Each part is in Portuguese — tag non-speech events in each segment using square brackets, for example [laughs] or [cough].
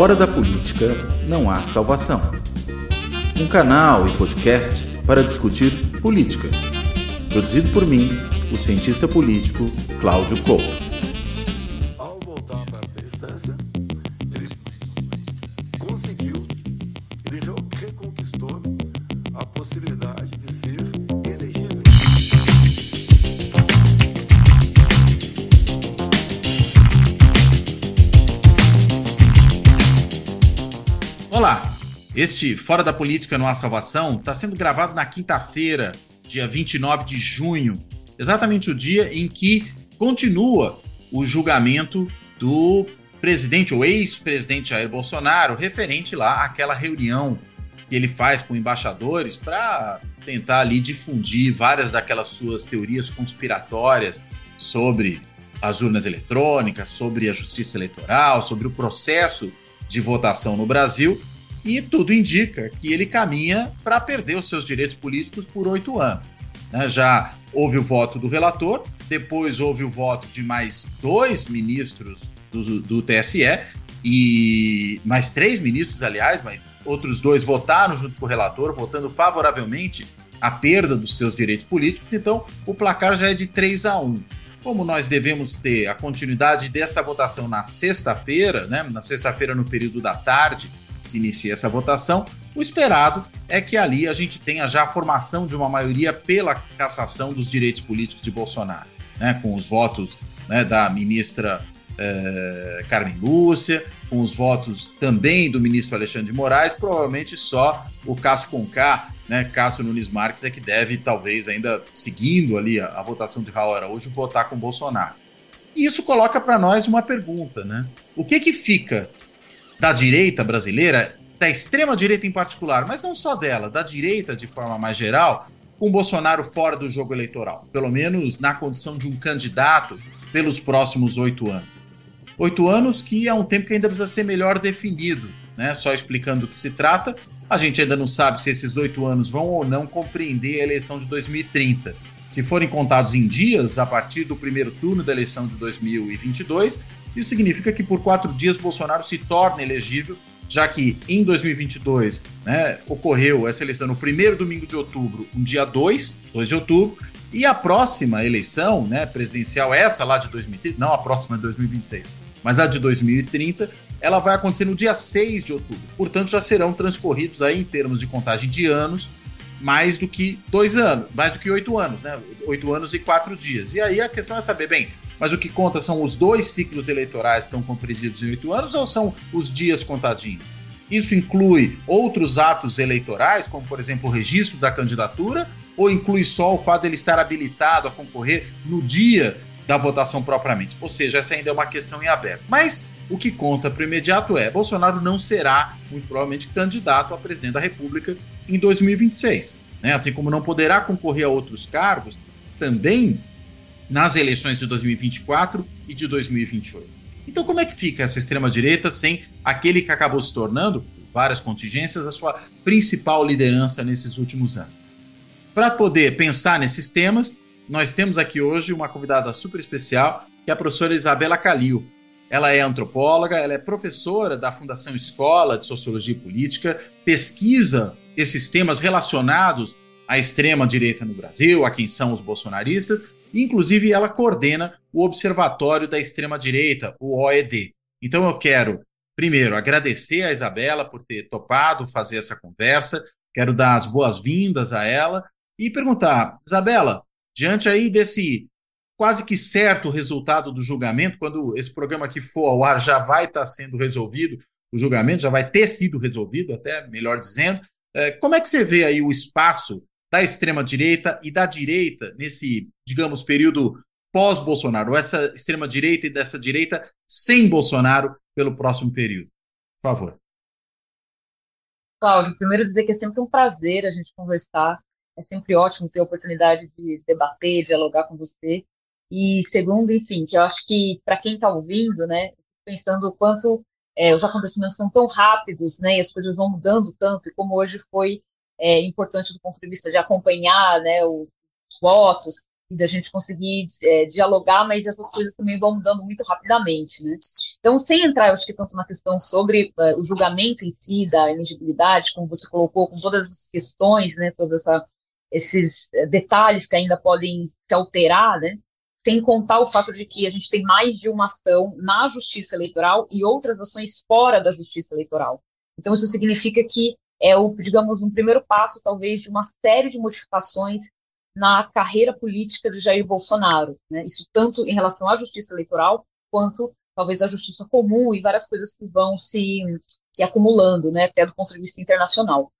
Fora da política não há salvação. Um canal e podcast para discutir política. Produzido por mim, o cientista político Cláudio Couto. Este Fora da Política Não Há Salvação está sendo gravado na quinta-feira, dia 29 de junho, exatamente o dia em que continua o julgamento do presidente ou ex-presidente Jair Bolsonaro, referente lá àquela reunião que ele faz com embaixadores para tentar ali difundir várias daquelas suas teorias conspiratórias sobre as urnas eletrônicas, sobre a justiça eleitoral, sobre o processo de votação no Brasil e tudo indica que ele caminha para perder os seus direitos políticos por oito anos. Né? Já houve o voto do relator, depois houve o voto de mais dois ministros do, do TSE, e mais três ministros, aliás, mas outros dois votaram junto com o relator, votando favoravelmente a perda dos seus direitos políticos, então o placar já é de 3 a 1. Como nós devemos ter a continuidade dessa votação na sexta-feira, né, na sexta-feira no período da tarde, se inicia essa votação. O esperado é que ali a gente tenha já a formação de uma maioria pela cassação dos direitos políticos de Bolsonaro, né, com os votos né, da ministra eh, Carmen Lúcia, com os votos também do ministro Alexandre de Moraes, provavelmente só o Cássio Conká, né, Cássio Nunes Marques é que deve, talvez, ainda seguindo ali a, a votação de Raul Araújo, votar com Bolsonaro. E isso coloca para nós uma pergunta, né? O que que fica da direita brasileira, da extrema direita em particular, mas não só dela, da direita de forma mais geral, com Bolsonaro fora do jogo eleitoral, pelo menos na condição de um candidato pelos próximos oito anos. Oito anos que é um tempo que ainda precisa ser melhor definido, né? Só explicando do que se trata, a gente ainda não sabe se esses oito anos vão ou não compreender a eleição de 2030. Se forem contados em dias, a partir do primeiro turno da eleição de 2022, isso significa que por quatro dias Bolsonaro se torna elegível, já que em 2022 né, ocorreu essa eleição no primeiro domingo de outubro, um dia 2, 2 de outubro, e a próxima eleição né, presidencial, essa lá de 2030, não a próxima de 2026, mas a de 2030, ela vai acontecer no dia 6 de outubro. Portanto, já serão transcorridos aí, em termos de contagem de anos, mais do que dois anos, mais do que oito anos, né? Oito anos e quatro dias. E aí a questão é saber, bem, mas o que conta são os dois ciclos eleitorais que estão compreendidos em oito anos ou são os dias contadinhos? Isso inclui outros atos eleitorais, como por exemplo o registro da candidatura, ou inclui só o fato de ele estar habilitado a concorrer no dia da votação propriamente? Ou seja, essa ainda é uma questão em aberto. Mas o que conta para o imediato é: Bolsonaro não será, muito provavelmente, candidato a presidente da República em 2026. Né? Assim como não poderá concorrer a outros cargos, também nas eleições de 2024 e de 2028. Então, como é que fica essa extrema-direita sem aquele que acabou se tornando, várias contingências, a sua principal liderança nesses últimos anos? Para poder pensar nesses temas, nós temos aqui hoje uma convidada super especial, que é a professora Isabela Calil. Ela é antropóloga, ela é professora da Fundação Escola de Sociologia e Política, pesquisa esses temas relacionados à extrema-direita no Brasil, a quem são os bolsonaristas, Inclusive, ela coordena o Observatório da Extrema-Direita, o OED. Então, eu quero, primeiro, agradecer a Isabela por ter topado fazer essa conversa, quero dar as boas-vindas a ela e perguntar, Isabela, diante aí desse quase que certo resultado do julgamento, quando esse programa aqui for ao ar, já vai estar sendo resolvido, o julgamento já vai ter sido resolvido, até melhor dizendo. É, como é que você vê aí o espaço da extrema-direita e da direita nesse, digamos, período pós-Bolsonaro, essa extrema-direita e dessa direita sem Bolsonaro pelo próximo período? Por favor. Cláudio, primeiro dizer que é sempre um prazer a gente conversar, é sempre ótimo ter a oportunidade de debater, dialogar com você. E segundo, enfim, que eu acho que para quem está ouvindo, né, pensando o quanto é, os acontecimentos são tão rápidos, né, e as coisas vão mudando tanto, e como hoje foi é, importante do ponto de vista de acompanhar né, os votos, e da gente conseguir é, dialogar, mas essas coisas também vão mudando muito rapidamente, né? Então, sem entrar, eu acho que tanto na questão sobre uh, o julgamento em si da elegibilidade, como você colocou, com todas as questões, né, todos esses uh, detalhes que ainda podem se alterar, né? Sem contar o fato de que a gente tem mais de uma ação na justiça eleitoral e outras ações fora da justiça eleitoral. Então, isso significa que é o, digamos, um primeiro passo, talvez, de uma série de modificações na carreira política de Jair Bolsonaro. Né? Isso tanto em relação à justiça eleitoral, quanto talvez à justiça comum e várias coisas que vão se, se acumulando, né? até do ponto de vista internacional.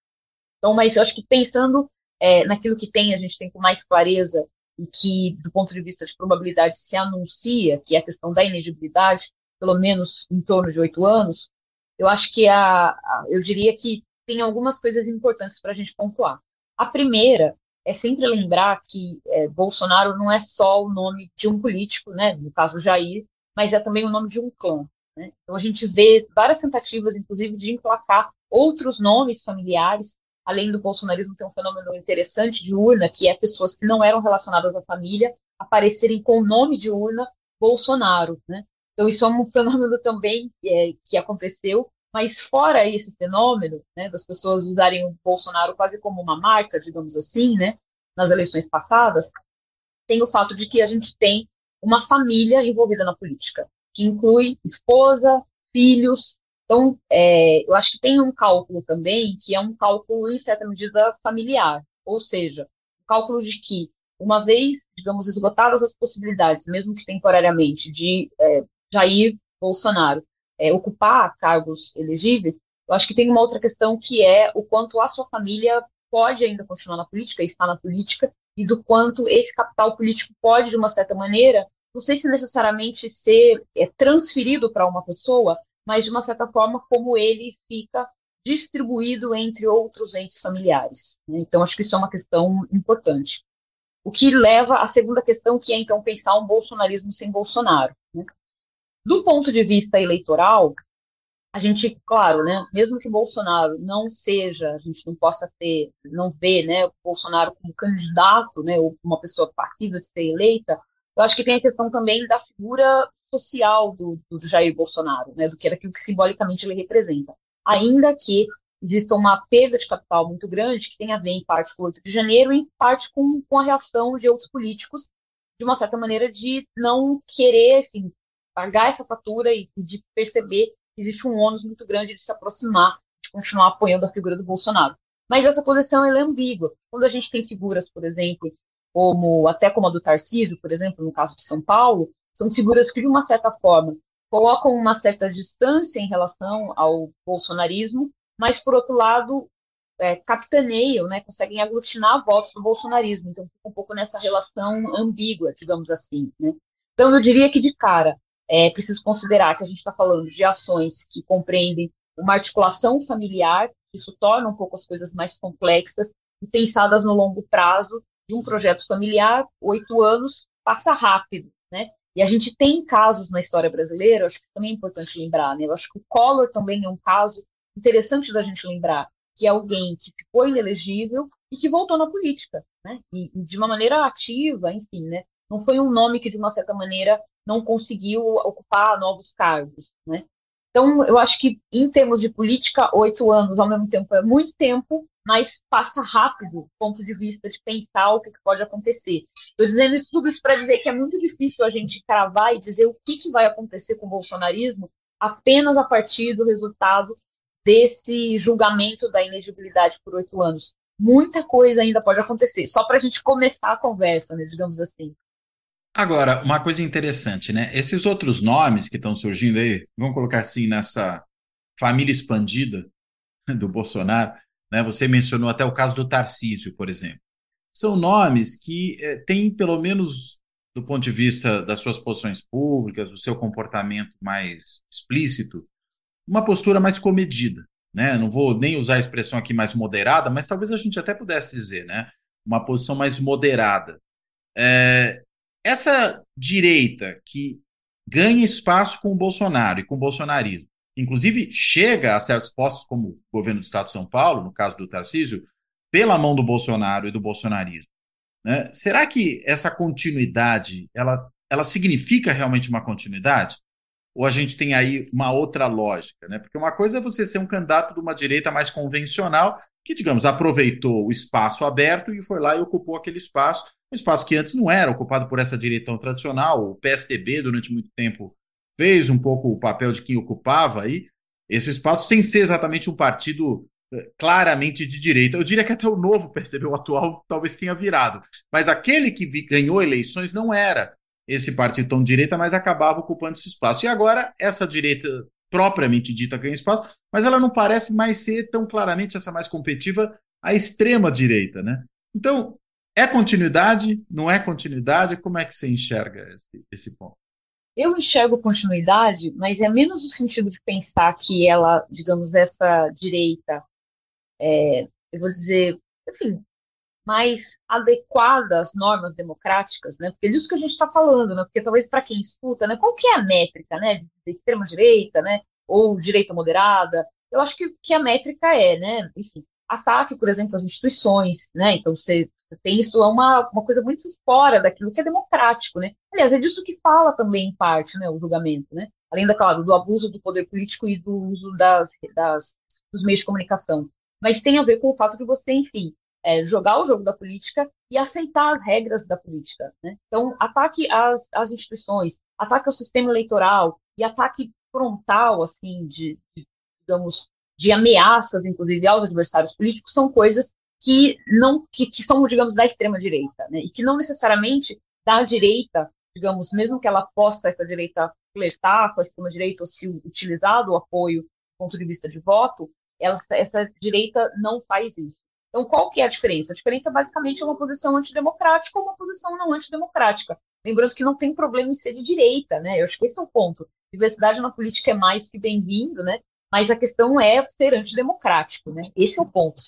Então, mas eu acho que pensando é, naquilo que tem, a gente tem com mais clareza e que, do ponto de vista de probabilidade, se anuncia, que é a questão da inegibilidade, pelo menos em torno de oito anos, eu acho que a, a, eu diria que tem algumas coisas importantes para a gente pontuar. A primeira é sempre lembrar que é, Bolsonaro não é só o nome de um político, né, no caso Jair, mas é também o nome de um clã. Né? Então a gente vê várias tentativas, inclusive, de emplacar outros nomes familiares, além do bolsonarismo, tem um fenômeno interessante de urna, que é pessoas que não eram relacionadas à família aparecerem com o nome de urna Bolsonaro. Né? Então isso é um fenômeno também é, que aconteceu mas fora esse fenômeno, né, das pessoas usarem o Bolsonaro quase como uma marca, digamos assim, né, nas eleições passadas, tem o fato de que a gente tem uma família envolvida na política, que inclui esposa, filhos. Então, é, eu acho que tem um cálculo também, que é um cálculo, em certa medida, familiar. Ou seja, o cálculo de que, uma vez, digamos, esgotadas as possibilidades, mesmo que temporariamente, de é, Jair Bolsonaro é, ocupar cargos elegíveis, eu acho que tem uma outra questão que é o quanto a sua família pode ainda continuar na política, estar na política, e do quanto esse capital político pode, de uma certa maneira, não sei se necessariamente ser é, transferido para uma pessoa, mas de uma certa forma como ele fica distribuído entre outros entes familiares. Né? Então, acho que isso é uma questão importante. O que leva à segunda questão, que é então pensar um bolsonarismo sem Bolsonaro. Do ponto de vista eleitoral, a gente, claro, né, mesmo que Bolsonaro não seja, a gente não possa ter, não vê, né, Bolsonaro como candidato, né, ou uma pessoa passível de ser eleita, eu acho que tem a questão também da figura social do, do Jair Bolsonaro, né, do que era aquilo que simbolicamente ele representa. Ainda que exista uma perda de capital muito grande, que tem a ver em parte com o 8 de janeiro e em parte com, com a reação de outros políticos, de uma certa maneira, de não querer, enfim, pagar essa fatura e, de perceber que existe um ônus muito grande de se aproximar, de continuar apoiando a figura do Bolsonaro. Mas essa posição é ambígua. Quando a gente tem figuras, por exemplo, como até como a do Tarcísio, por exemplo, no caso de São Paulo, são figuras que, de uma certa forma, colocam uma certa distância em relação ao bolsonarismo, mas, por outro lado, é, capitaneiam, né, conseguem aglutinar votos do bolsonarismo. Então, fica um pouco nessa relação ambígua, digamos assim. Né? Então, eu diria que, de cara, é preciso considerar que a gente está falando de ações que compreendem uma articulação familiar, isso torna um pouco as coisas mais complexas e pensadas no longo prazo de um projeto familiar, oito anos, passa rápido, né? E a gente tem casos na história brasileira, acho que também é importante lembrar, né? Eu acho que o Collor também é um caso interessante da gente lembrar, que é alguém que ficou inelegível e que voltou na política, né? E, e de uma maneira ativa, enfim, né? Não foi um nome que, de uma certa maneira, não conseguiu ocupar novos cargos, né? Então, eu acho que, em termos de política, oito anos ao mesmo tempo é muito tempo, mas passa rápido do ponto de vista de pensar o que, pode acontecer. Estou dizendo isso tudo isso para dizer que é muito difícil a gente cravar e dizer o que, que vai acontecer com o bolsonarismo apenas a partir do resultado desse julgamento da inegibilidade por oito anos. Muita coisa ainda pode acontecer, só para a gente começar a conversa, né, digamos assim. Agora, uma coisa interessante, né? Esses outros nomes que estão surgindo aí, vamos colocar assim, nessa família expandida [laughs] do Bolsonaro, né? Você mencionou até o caso do Tarcísio, por exemplo. São nomes que é, têm, pelo menos do ponto de vista das suas posições públicas, do seu comportamento mais explícito, uma postura mais comedida. Né? Não vou nem usar a expressão aqui mais moderada, mas talvez a gente até pudesse dizer, né? Uma posição mais moderada. É, essa direita que ganha espaço com o Bolsonaro e com o bolsonarismo, inclusive chega a certos postos, como o governo do Estado de São Paulo, no caso do Tarcísio, pela mão do Bolsonaro e do bolsonarismo. Né? Será que essa continuidade ela, ela significa realmente uma continuidade? Ou a gente tem aí uma outra lógica? Né? Porque uma coisa é você ser um candidato de uma direita mais convencional, que, digamos, aproveitou o espaço aberto e foi lá e ocupou aquele espaço, um espaço que antes não era ocupado por essa direita tão tradicional. O PSDB, durante muito tempo, fez um pouco o papel de quem ocupava aí esse espaço, sem ser exatamente um partido claramente de direita. Eu diria que até o novo PSDB, o atual, talvez tenha virado. Mas aquele que ganhou eleições não era esse partido tão direita, mas acabava ocupando esse espaço. E agora, essa direita propriamente dita ganha espaço, mas ela não parece mais ser tão claramente essa mais competitiva à extrema direita, né? Então, é continuidade? Não é continuidade? Como é que você enxerga esse, esse ponto? Eu enxergo continuidade, mas é menos no sentido de pensar que ela, digamos, essa direita é, eu vou dizer, enfim, mais adequada às normas democráticas, né? Porque é disso que a gente está falando, né? Porque talvez para quem escuta, né? Qual que é a métrica, né? De extrema direita, né? Ou direita moderada? Eu acho que, que a métrica é, né? Enfim, ataque, por exemplo, às instituições, né? Então você, tem isso é uma, uma coisa muito fora daquilo que é democrático, né? Aliás, é disso que fala também em parte, né? O julgamento, né? Além da claro, do abuso do poder político e do uso das, das dos meios de comunicação mas tem a ver com o fato de você, enfim, é, jogar o jogo da política e aceitar as regras da política. Né? Então, ataque às, às, instituições, ataque ao sistema eleitoral e ataque frontal, assim, de, de, digamos, de ameaças, inclusive, aos adversários políticos, são coisas que não, que, que são, digamos, da extrema direita, né? E que não necessariamente da direita, digamos, mesmo que ela possa essa direita flertar com a extrema direita ou se utilizar do apoio do ponto de vista de voto, ela, essa direita não faz isso. Então, qual que é a diferença? A diferença basicamente é uma posição antidemocrática ou uma posição não antidemocrática. Lembrando que não tem problema em ser de direita, né? Eu acho que esse é o ponto. Diversidade na política é mais do que bem-vindo, né? Mas a questão é ser antidemocrático, né? Esse é o ponto.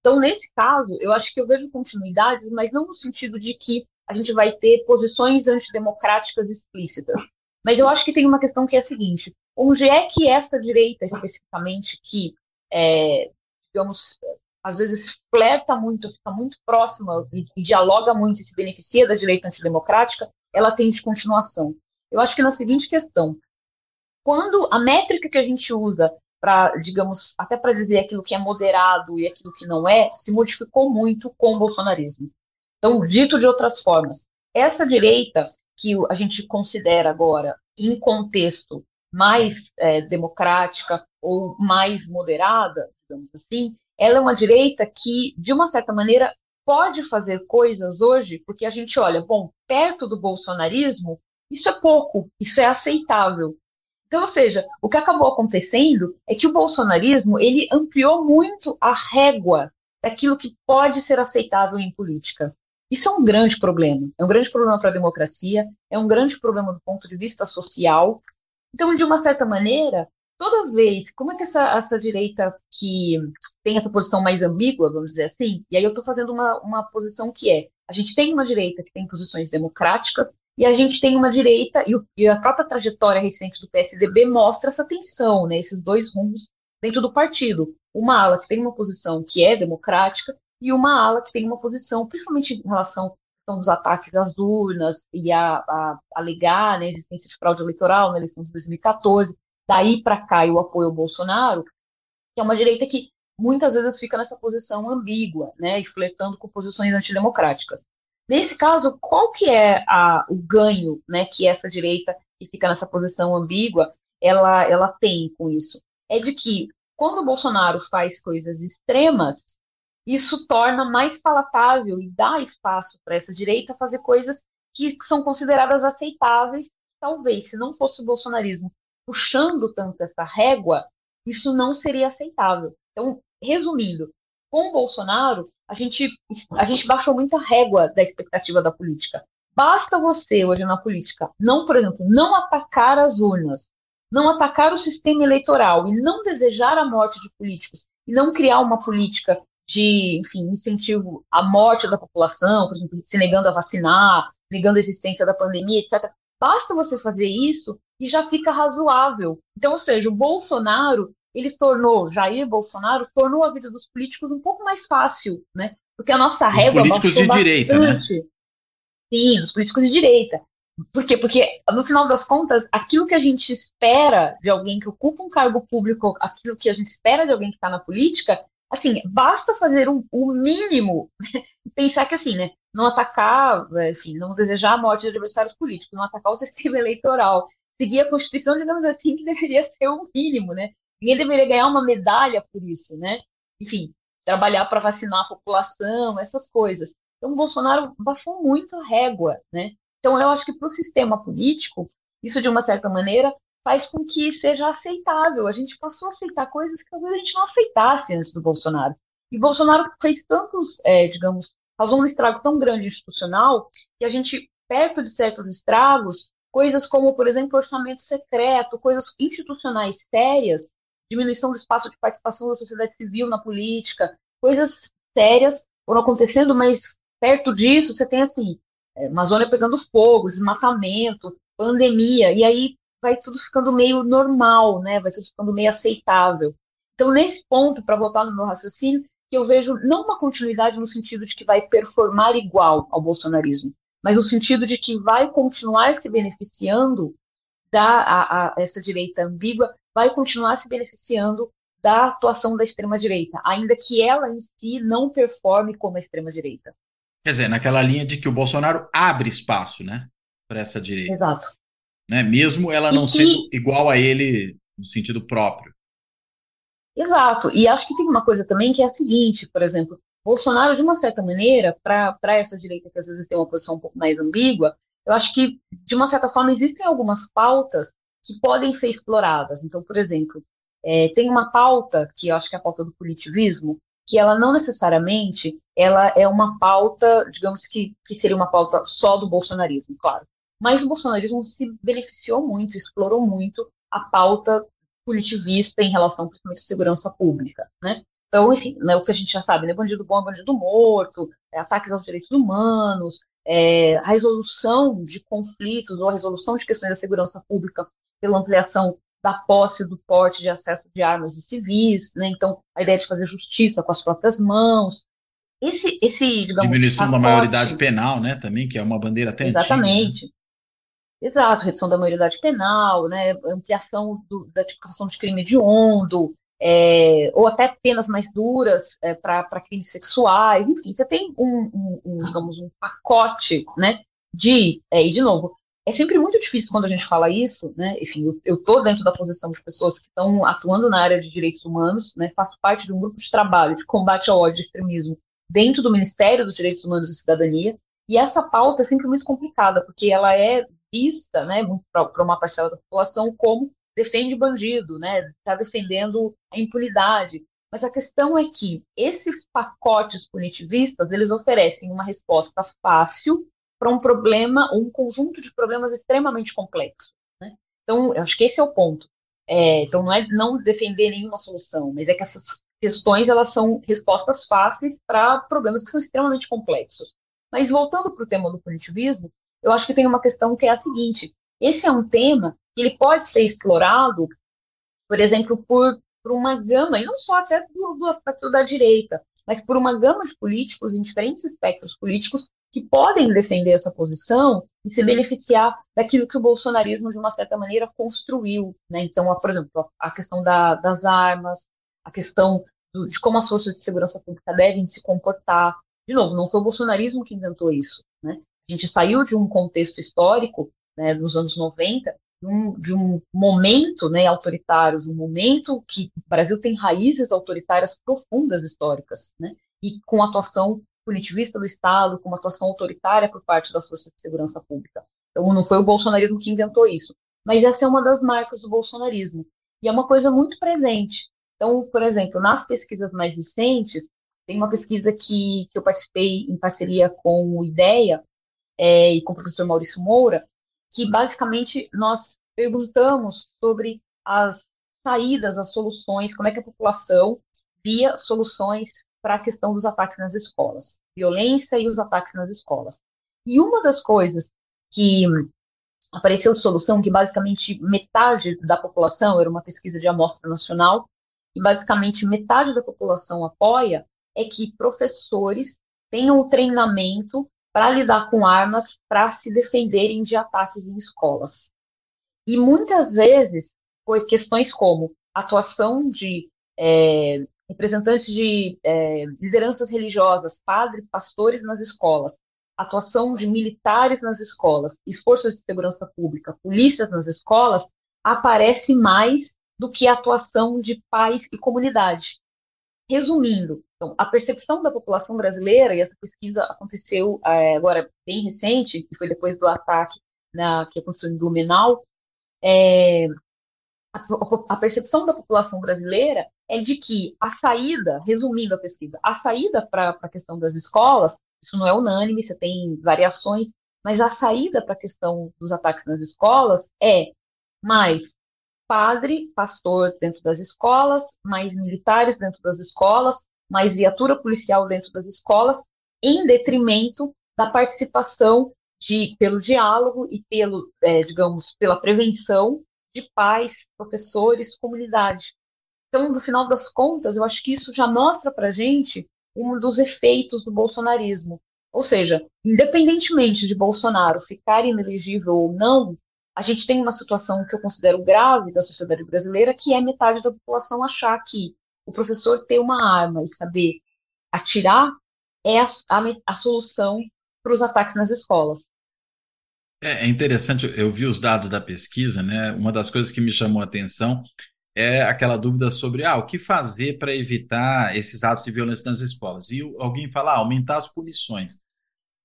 Então, nesse caso, eu acho que eu vejo continuidades, mas não no sentido de que a gente vai ter posições antidemocráticas explícitas. Mas eu acho que tem uma questão que é a seguinte: onde é que essa direita, especificamente, que é, digamos, às vezes flerta muito, fica muito próxima e, e, dialoga muito e se beneficia da direita antidemocrática, ela tem de continuação. Eu acho que na seguinte questão, quando a métrica que a gente usa para, digamos, até para dizer aquilo que é moderado e aquilo que não é, se modificou muito com o bolsonarismo. Então, dito de outras formas, essa direita que a gente considera agora em contexto mais é, democrática ou mais moderada, digamos assim, ela é uma direita que, de uma certa maneira, pode fazer coisas hoje, porque a gente olha, bom, perto do bolsonarismo, isso é pouco, isso é aceitável. Então, ou seja, o que acabou acontecendo é que o bolsonarismo ele ampliou muito a régua daquilo que pode ser aceitável em política. Isso é um grande problema. É um grande problema para a democracia, é um grande problema do ponto de vista social, então, de uma certa maneira, toda vez, como é que essa, essa direita que tem essa posição mais ambígua, vamos dizer assim, e aí eu estou fazendo uma, uma posição que é, a gente tem uma direita que tem posições democráticas, e a gente tem uma direita, e, o, e a própria trajetória recente do PSDB mostra essa tensão, né, esses dois rumos dentro do partido. Uma ala que tem uma posição que é democrática, e uma ala que tem uma posição, principalmente em relação dos ataques às urnas e a, a alegar né, a existência de fraude eleitoral na eleição de 2014, daí para cá e o apoio ao Bolsonaro, que é uma direita que muitas vezes fica nessa posição ambígua, né, e flertando com posições antidemocráticas. Nesse caso, qual que é a, o ganho né, que essa direita que fica nessa posição ambígua ela, ela tem com isso? É de que quando o Bolsonaro faz coisas extremas, isso torna mais palatável e dá espaço para essa direita fazer coisas que são consideradas aceitáveis. Talvez, se não fosse o bolsonarismo puxando tanto essa régua, isso não seria aceitável. Então, resumindo, com o Bolsonaro, a gente, a gente baixou muito a régua da expectativa da política. Basta você, hoje na política, não, por exemplo, não atacar as urnas, não atacar o sistema eleitoral e não desejar a morte de políticos, e não criar uma política de, enfim, incentivo à morte da população, por exemplo, se negando a vacinar, negando a existência da pandemia, etc. Basta você fazer isso e já fica razoável. Então, ou seja, o Bolsonaro, ele tornou, Jair Bolsonaro, tornou a vida dos políticos um pouco mais fácil, né? Porque a nossa régua Os políticos de bastante. direita, né? Sim, os políticos de direita. Por quê? Porque, no final das contas, aquilo que a gente espera de alguém que ocupa um cargo público, aquilo que a gente espera de alguém que está na política, assim, basta fazer um, o mínimo, pensar que, assim, né, não atacar, assim, não desejar a morte de adversários políticos, não atacar o [laughs] sistema eleitoral, seguir a Constituição, digamos assim, que deveria ser o mínimo, né? Ninguém deveria ganhar uma medalha por isso, né? Enfim, trabalhar para vacinar a população, essas coisas. Então, o Bolsonaro baixou muito a régua, né? Então, eu acho que para o sistema político, isso, de uma certa maneira, faz com que seja aceitável. A gente passou a aceitar coisas que talvez a gente não aceitasse antes do Bolsonaro. E Bolsonaro fez tantos, é, digamos, causou um estrago tão grande institucional que a gente, perto de certos estragos, coisas como, por exemplo, orçamento secreto, coisas institucionais sérias, diminuição do espaço de participação da sociedade civil na política, coisas sérias foram acontecendo, mas perto disso você tem assim, é, Amazônia pegando fogo, desmatamento, pandemia, e aí vai tudo ficando meio normal, né? Vai tudo ficando meio aceitável. Então, nesse ponto, para voltar no meu raciocínio, que eu vejo não uma continuidade no sentido de que vai performar igual ao bolsonarismo, mas no sentido de que vai continuar se beneficiando da a, a, essa direita ambígua, vai continuar se beneficiando da atuação da extrema-direita, ainda que ela em si não performe como a extrema-direita. Quer dizer, naquela linha de que o Bolsonaro abre espaço, né, para essa direita. Exato. Né, mesmo ela não que... sendo igual a ele no sentido próprio. Exato. E acho que tem uma coisa também que é a seguinte, por exemplo, Bolsonaro, de uma certa maneira, para essa direita que às vezes tem uma posição um pouco mais ambígua, eu acho que, de uma certa forma, existem algumas pautas que podem ser exploradas. Então, por exemplo, é, tem uma pauta, que eu acho que é a pauta do punitivismo, que ela não necessariamente ela é uma pauta, digamos que, que seria uma pauta só do bolsonarismo, claro. Mas o bolsonarismo se beneficiou muito, explorou muito a pauta punitivista em relação, principalmente, à segurança pública, né? Então, enfim, né, o que a gente já sabe, né, bandido bom é bandido morto, é, ataques aos direitos humanos, é, a resolução de conflitos ou a resolução de questões da segurança pública pela ampliação da posse do porte de acesso de armas de civis, né? Então, a ideia de fazer justiça com as próprias mãos. Esse, esse digamos, Diminuição pacote, da maioridade penal, né? Também, que é uma bandeira até Exatamente. Antiga, né? Exato, redução da maioridade penal, né? Ampliação do, da tipificação de crime hediondo, é, ou até penas mais duras é, para crimes sexuais, enfim, você tem um, um, um, digamos, um pacote, né, de, é, e de novo, é sempre muito difícil quando a gente fala isso, né? Enfim, eu estou dentro da posição de pessoas que estão atuando na área de direitos humanos, né? Faço parte de um grupo de trabalho de combate ao ódio e extremismo dentro do Ministério dos Direitos Humanos e Cidadania, e essa pauta é sempre muito complicada, porque ela é vista, né, para uma parcela da população como defende bandido, né? Está defendendo a impunidade. Mas a questão é que esses pacotes punitivistas, eles oferecem uma resposta fácil para um problema, um conjunto de problemas extremamente complexos. Né? Então, eu acho que esse é o ponto. É, então, não é não defender nenhuma solução, mas é que essas questões elas são respostas fáceis para problemas que são extremamente complexos. Mas voltando para o tema do punitivismo, eu acho que tem uma questão que é a seguinte: esse é um tema que ele pode ser explorado, por exemplo, por, por uma gama, e não só até do, do aspecto da direita, mas por uma gama de políticos em diferentes espectros políticos que podem defender essa posição e se beneficiar daquilo que o bolsonarismo, de uma certa maneira, construiu. Né? Então, por exemplo, a questão da, das armas, a questão do, de como as forças de segurança pública devem se comportar. De novo, não foi o bolsonarismo que inventou isso. Né? A gente saiu de um contexto histórico, né, nos anos 90, de um, de um momento né, autoritário, de um momento que o Brasil tem raízes autoritárias profundas históricas, né, e com atuação punitivista do Estado, com uma atuação autoritária por parte das forças de segurança pública. Então, não foi o bolsonarismo que inventou isso. Mas essa é uma das marcas do bolsonarismo. E é uma coisa muito presente. Então, por exemplo, nas pesquisas mais recentes, tem uma pesquisa que, que eu participei em parceria com o IDEA é, e com o professor Maurício Moura, que basicamente nós perguntamos sobre as saídas, as soluções, como é que a população via soluções para a questão dos ataques nas escolas, violência e os ataques nas escolas. E uma das coisas que apareceu de solução, que basicamente metade da população, era uma pesquisa de amostra nacional, e basicamente metade da população apoia, é que professores tenham treinamento para lidar com armas para se defenderem de ataques em escolas. E muitas vezes foi questões como atuação de é, representantes de é, lideranças religiosas, padres, pastores nas escolas, atuação de militares nas escolas, forças de segurança pública, polícias nas escolas, aparece mais do que a atuação de pais e comunidade. Resumindo, então, a percepção da população brasileira, e essa pesquisa aconteceu é, agora bem recente, que foi depois do ataque na, que aconteceu em Blumenau, é, a, percepção da população brasileira é de que a saída, resumindo a pesquisa, a saída para a questão das escolas, isso não é unânime, você tem variações, mas a saída para a questão dos ataques nas escolas é mais padre, pastor dentro das escolas, mais militares dentro das escolas, mais viatura policial dentro das escolas, em detrimento da participação de, pelo diálogo e pelo, é, digamos, pela prevenção de pais, professores, comunidade. Então, no final das contas, eu acho que isso já mostra para gente um dos efeitos do bolsonarismo. Ou seja, independentemente de Bolsonaro ficar inelegível ou não, a gente tem uma situação que eu considero grave da sociedade brasileira, que é metade da população achar que o professor ter uma arma e saber atirar é a, a, a solução para os ataques nas escolas. É, é interessante, eu vi os dados da pesquisa, né? Uma das coisas que me chamou a atenção é aquela dúvida sobre ah, o que fazer para evitar esses atos de violência nas escolas. E alguém fala, ah, aumentar as punições.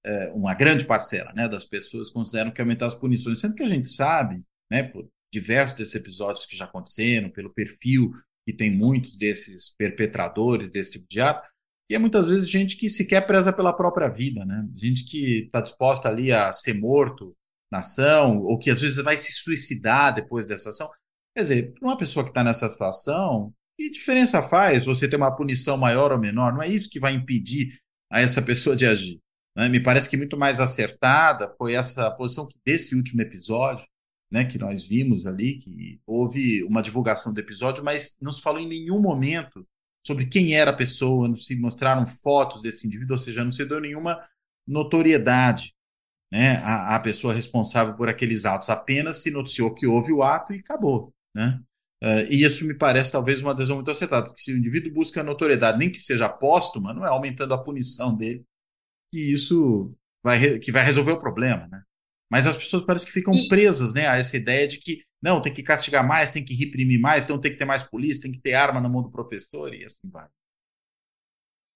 É, uma grande parcela né, das pessoas consideram que aumentar as punições, sendo que a gente sabe, né, por diversos desses episódios que já aconteceram, pelo perfil que tem muitos desses perpetradores desse tipo de ato, e é muitas vezes gente que sequer preza pela própria vida, né? Gente que está disposta ali a ser morto na ação, ou que às vezes vai se suicidar depois dessa ação. Quer dizer, para uma pessoa que está nessa situação, que diferença faz você ter uma punição maior ou menor? Não é isso que vai impedir a essa pessoa de agir. Né? Me parece que muito mais acertada foi essa posição que desse último episódio, né, que nós vimos ali, que houve uma divulgação do episódio, mas não se falou em nenhum momento sobre quem era a pessoa, não se mostraram fotos desse indivíduo, ou seja, não se deu nenhuma notoriedade né, à, à pessoa responsável por aqueles atos. Apenas se noticiou que houve o ato e acabou. Né? Uh, e isso me parece talvez uma adesão muito acertada, porque se o indivíduo busca notoriedade, nem que seja póstuma, não é aumentando a punição dele, que isso vai, que vai resolver o problema. Né? Mas as pessoas parecem que ficam presas né, a essa ideia de que não, tem que castigar mais, tem que reprimir mais, então tem que ter mais polícia, tem que ter arma na mão do professor e assim vai.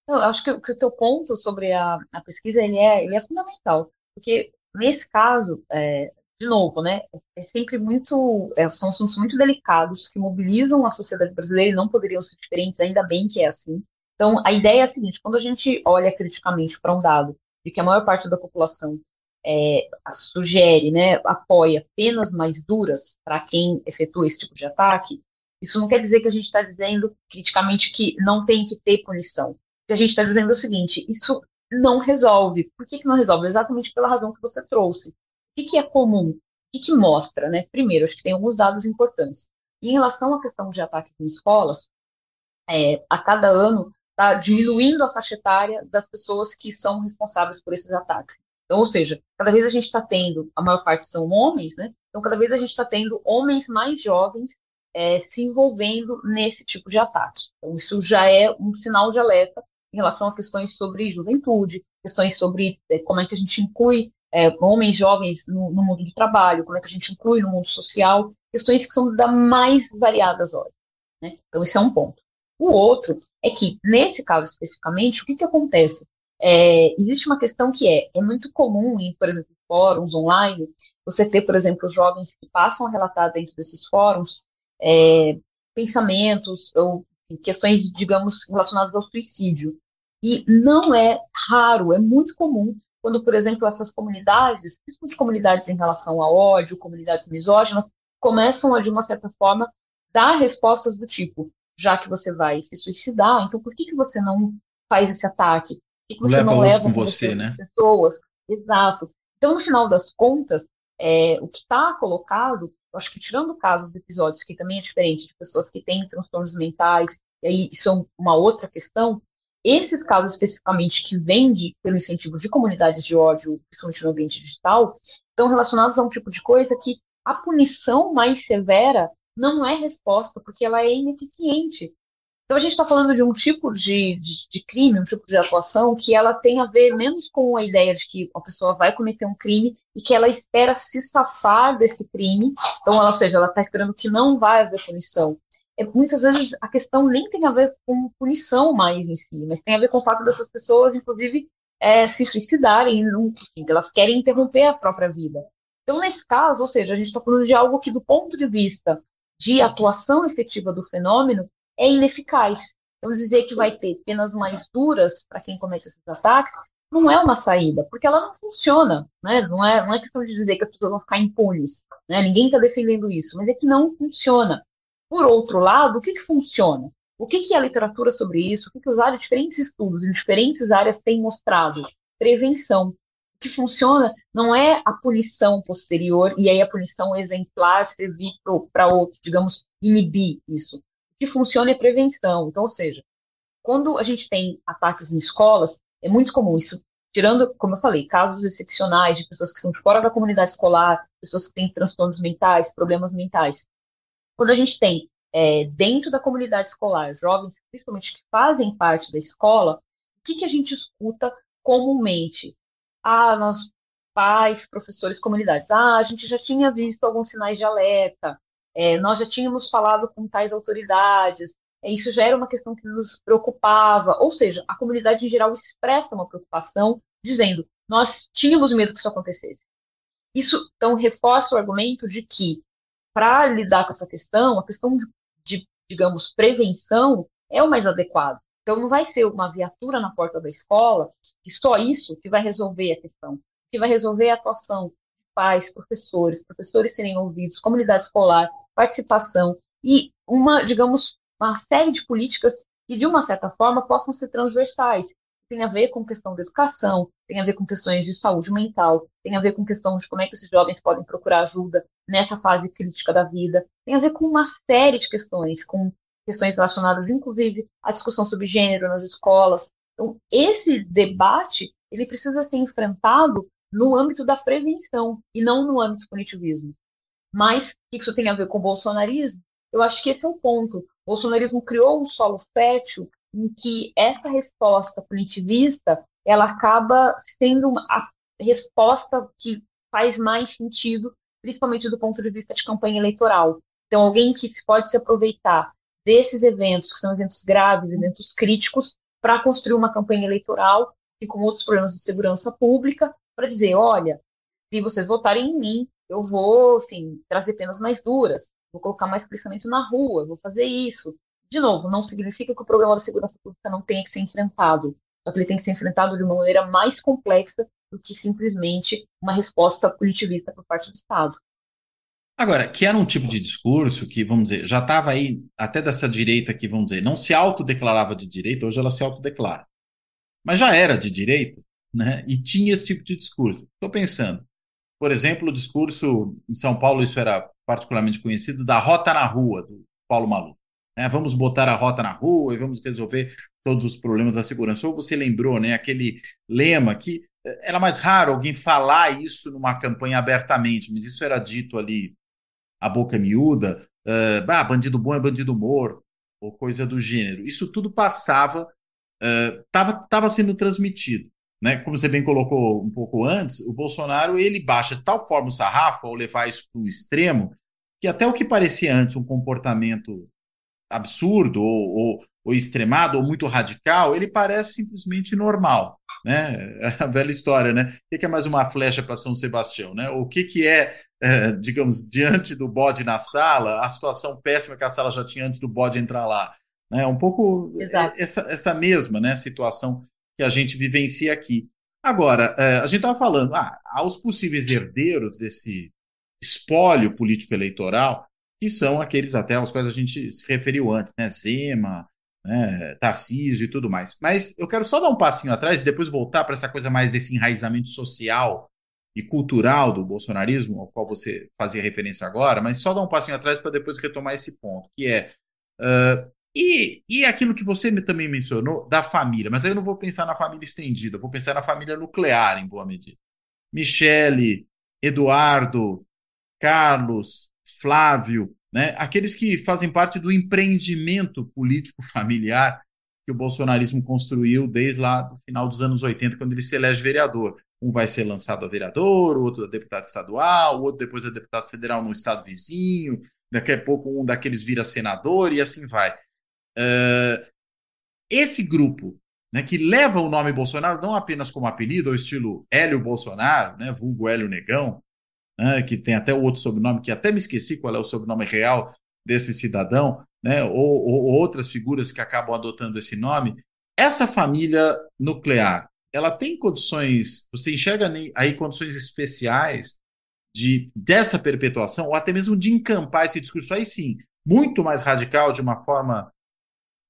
Eu acho que, que o teu ponto sobre a, a pesquisa ele é, ele é fundamental, porque nesse caso, é, de novo, né, é sempre muito, é, são assuntos muito delicados que mobilizam a sociedade brasileira e não poderiam ser diferentes, ainda bem que é assim. Então, a ideia é a seguinte: quando a gente olha criticamente para um dado de que a maior parte da população é, sugere, né, apoia penas mais duras para quem efetua esse tipo de ataque, isso não quer dizer que a gente está dizendo criticamente que não tem que ter punição. O que a gente está dizendo é o seguinte: isso não resolve. Por que, que não resolve? Exatamente pela razão que você trouxe. O que, que é comum? O que, que mostra? Né? Primeiro, acho que tem alguns dados importantes. Em relação à questão de ataques em escolas, é, a cada ano está diminuindo a faixa etária das pessoas que são responsáveis por esses ataques. Então, ou seja, cada vez a gente está tendo, a maior parte são homens, né? Então, cada vez a gente está tendo homens mais jovens é, se envolvendo nesse tipo de ataque. Então, isso já é um sinal de alerta em relação a questões sobre juventude, questões sobre é, como é que a gente inclui é, homens jovens no, no, mundo do trabalho, como é que a gente inclui no mundo social, questões que são da mais variadas ordens. Né? Então, esse é um ponto. O outro é que, nesse caso especificamente, o que, que acontece? É, existe uma questão que é, é muito comum em, por exemplo, fóruns online, você ter, por exemplo, jovens que passam a relatar dentro desses fóruns é, pensamentos ou questões, digamos, relacionadas ao suicídio. E não é raro, é muito comum quando, por exemplo, essas comunidades, principalmente comunidades em relação ao ódio, comunidades misóginas, começam a, de uma certa forma, dar respostas do tipo, já que você vai se suicidar, então por que, que você não faz esse ataque? que, que você leva não leva com você, né? Pessoas? Exato. Então, no final das contas, é, o que está colocado, acho que tirando casos, episódios, que também é diferente, de pessoas que têm transtornos mentais, e aí isso é uma outra questão, esses casos especificamente que vêm pelo incentivo de comunidades de ódio, principalmente no ambiente digital, estão relacionados a um tipo de coisa que a punição mais severa não é resposta, porque ela é ineficiente. Então a gente está falando de um tipo de, de, de, crime, um tipo de atuação que ela tem a ver menos com a ideia de que a pessoa vai cometer um crime e que ela espera se safar desse crime. Então, ela, ou seja, ela está esperando que não vai haver punição. É, muitas vezes a questão nem tem a ver com punição mais em si, mas tem a ver com o fato dessas pessoas, inclusive, é, se suicidarem, enfim, elas querem interromper a própria vida. Então, nesse caso, ou seja, a gente está falando de algo que, do ponto de vista de atuação efetiva do fenômeno, é ineficaz. Então, dizer que vai ter penas mais duras para quem comete esses ataques não é uma saída, porque ela não funciona. Né? Não, é, não é questão de dizer que as pessoas vão ficar impunes. Né? Ninguém está defendendo isso, mas é que não funciona. Por outro lado, o que, que funciona? O que, que a literatura sobre isso, o que, que os diferentes estudos em diferentes áreas têm mostrado? Prevenção. O que funciona não é a punição posterior, e aí a punição exemplar servir para outro, digamos, inibir isso que funciona é prevenção. Então, ou seja, quando a gente tem ataques em escolas, é muito comum isso, tirando, como eu falei, casos excepcionais de pessoas que são fora da comunidade escolar, pessoas que têm transtornos mentais, problemas mentais. Quando a gente tem é, dentro da comunidade escolar jovens, principalmente que fazem parte da escola, o que, que a gente escuta comumente? Ah, nós, pais, professores, comunidades, ah, a gente já tinha visto alguns sinais de alerta, é, nós já tínhamos falado com tais autoridades, é, isso já era uma questão que nos preocupava, ou seja, a comunidade em geral expressa uma preocupação, dizendo, nós tínhamos medo que isso acontecesse. Isso, então, reforça o argumento de que, para lidar com essa questão, a questão de, digamos, prevenção é o mais adequado. Então, não vai ser uma viatura na porta da escola e só isso que vai resolver a questão. que vai resolver a atuação de pais, professores, professores serem ouvidos, comunidade escolar, participação e uma, digamos, uma série de políticas que, de uma certa forma, possam ser transversais. Tem a ver com questão da educação, tem a ver com questões de saúde mental, tem a ver com questão de como é que esses jovens podem procurar ajuda nessa fase crítica da vida, tem a ver com uma série de questões, com questões relacionadas, inclusive, à discussão sobre gênero nas escolas. Então, esse debate, ele precisa ser enfrentado no âmbito da prevenção e não no âmbito do punitivismo. Mas o que isso tem a ver com o bolsonarismo? Eu acho que esse é o ponto. O bolsonarismo criou um solo fértil em que essa resposta punitivista ela acaba sendo a resposta que faz mais sentido, principalmente do ponto de vista de campanha eleitoral. Então, alguém que pode se aproveitar desses eventos, que são eventos graves, eventos críticos, para construir uma campanha eleitoral, assim como outros problemas de segurança pública, para dizer, olha, se vocês votarem em mim, eu vou, assim, trazer penas mais duras, vou colocar mais policiamento na rua, vou fazer isso. De novo, não significa que o problema da segurança pública não tenha que ser enfrentado, só que ele tem que ser enfrentado de uma maneira mais complexa do que simplesmente uma resposta punitivista por parte do Estado. Agora, que era um tipo de discurso que, vamos dizer, já estava aí, até dessa direita que, vamos dizer, não se autodeclarava de direita, hoje ela se autodeclara. Mas já era de direita, né? E tinha esse tipo de discurso. Estou pensando, por exemplo, o discurso em São Paulo, isso era particularmente conhecido, da rota na rua, do Paulo Maluf. É, vamos botar a rota na rua e vamos resolver todos os problemas da segurança. Ou você lembrou, né, aquele lema que eh, era mais raro alguém falar isso numa campanha abertamente, mas isso era dito ali a boca miúda, uh, ah, bandido bom é bandido morto, ou coisa do gênero. Isso tudo passava, estava uh, tava sendo transmitido né, como você bem colocou um pouco antes, o Bolsonaro ele baixa de tal forma o sarrafo ao levar isso para o extremo que até o que parecia antes um comportamento absurdo ou, ou, ou, extremado ou muito radical, ele parece simplesmente normal, né? É [laughs] a velha história, né? O que é mais uma flecha para São Sebastião, né? O que, que é, é, digamos, diante do bode na sala, a situação péssima que a sala já tinha antes do bode entrar lá, né? Um pouco essa, essa mesma, né, situação que a gente vivencia aqui. Agora, é, a gente estava falando, ah, aos possíveis herdeiros desse espólio político-eleitoral, que são aqueles até aos quais a gente se referiu antes, né? Zema, né? Tarcísio e tudo mais. Mas eu quero só dar um passinho atrás e depois voltar para essa coisa mais desse enraizamento social e cultural do bolsonarismo, ao qual você fazia referência agora, mas só dar um passinho atrás para depois retomar esse ponto, que é uh, E, e aquilo que você também mencionou da família, mas aí eu não vou pensar na família estendida, vou pensar na família nuclear em boa medida. Michele, Eduardo, Carlos, Flávio, né? aqueles que fazem parte do empreendimento político familiar que o bolsonarismo construiu desde lá no final dos anos 80, quando ele se elege vereador. Um vai ser lançado a vereador, o outro a deputado estadual, o outro depois a deputado federal no estado vizinho, daqui a pouco um daqueles vira senador e assim vai. Uh, esse grupo né, que leva o nome Bolsonaro não apenas como apelido, ao estilo Hélio Bolsonaro, né, vulgo Hélio Negão, né, que tem até outro sobrenome, que até me esqueci qual é o sobrenome real desse cidadão, né, ou, ou, outras figuras que acabam adotando esse nome. Essa família nuclear, ela tem condições, você enxerga aí condições especiais de dessa perpetuação, ou até mesmo de encampar esse discurso aí sim, muito mais radical, de uma forma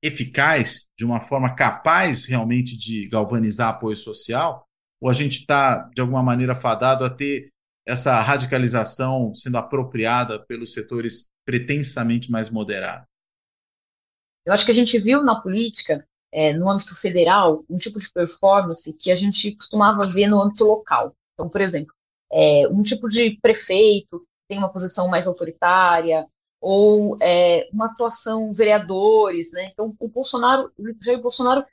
eficaz, de uma forma capaz realmente de galvanizar apoio social, ou a gente está, de alguma maneira, fadado a ter essa radicalização sendo apropriada pelos setores pretensamente mais moderados? Eu acho que a gente viu na política, é, no âmbito federal, um tipo de performance que a gente costumava ver no âmbito local. Então, por exemplo, é, um tipo de prefeito tem uma posição mais autoritária, ou é, uma atuação vereadores, né? Então, o Bolsonaro, o Jair Bolsonaro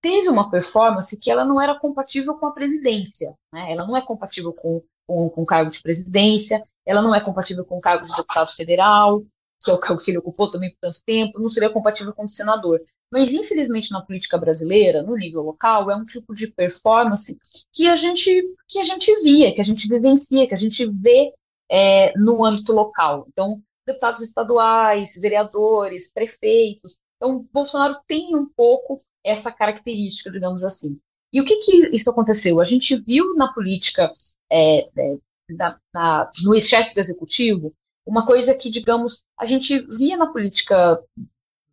teve uma performance que ela não era compatível com a presidência, né? Ela não é compatível com, com, com cargo de presidência, ela não é compatível com o cargo de deputado federal, que é o cargo que ele ocupou também por tanto tempo, não seria compatível com o senador. Mas, infelizmente, na política brasileira, no nível local, é um tipo de performance que a gente, que a gente via, que a gente vivencia, que a gente vê é, no âmbito local. Então, deputados estaduais, vereadores, prefeitos. Então, Bolsonaro tem um pouco essa característica, digamos assim. E o que, que isso aconteceu? A gente viu na política, é, é, na, na, no chefe do executivo, uma coisa que, digamos, a gente via na política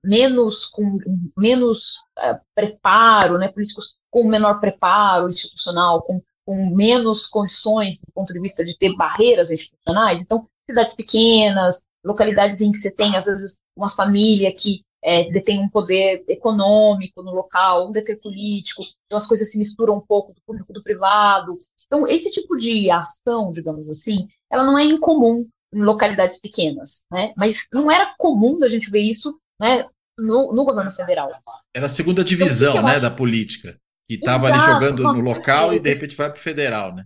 menos com menos é, preparo, né, políticos com menor preparo institucional, com, com menos condições do ponto de vista de ter barreiras institucionais. Então, cidades pequenas, localidades em que você tem, às vezes, uma família que é, detém um poder econômico no local, um deter político, então as coisas se misturam um pouco do público do privado. Então, esse tipo de ação, digamos assim, ela não é incomum em localidades pequenas, né? Mas não era comum da gente ver isso, né, no, no governo federal. Era a segunda divisão, então, né, acho... da política, que estava ali jogando no local e de repente vai para o federal, né?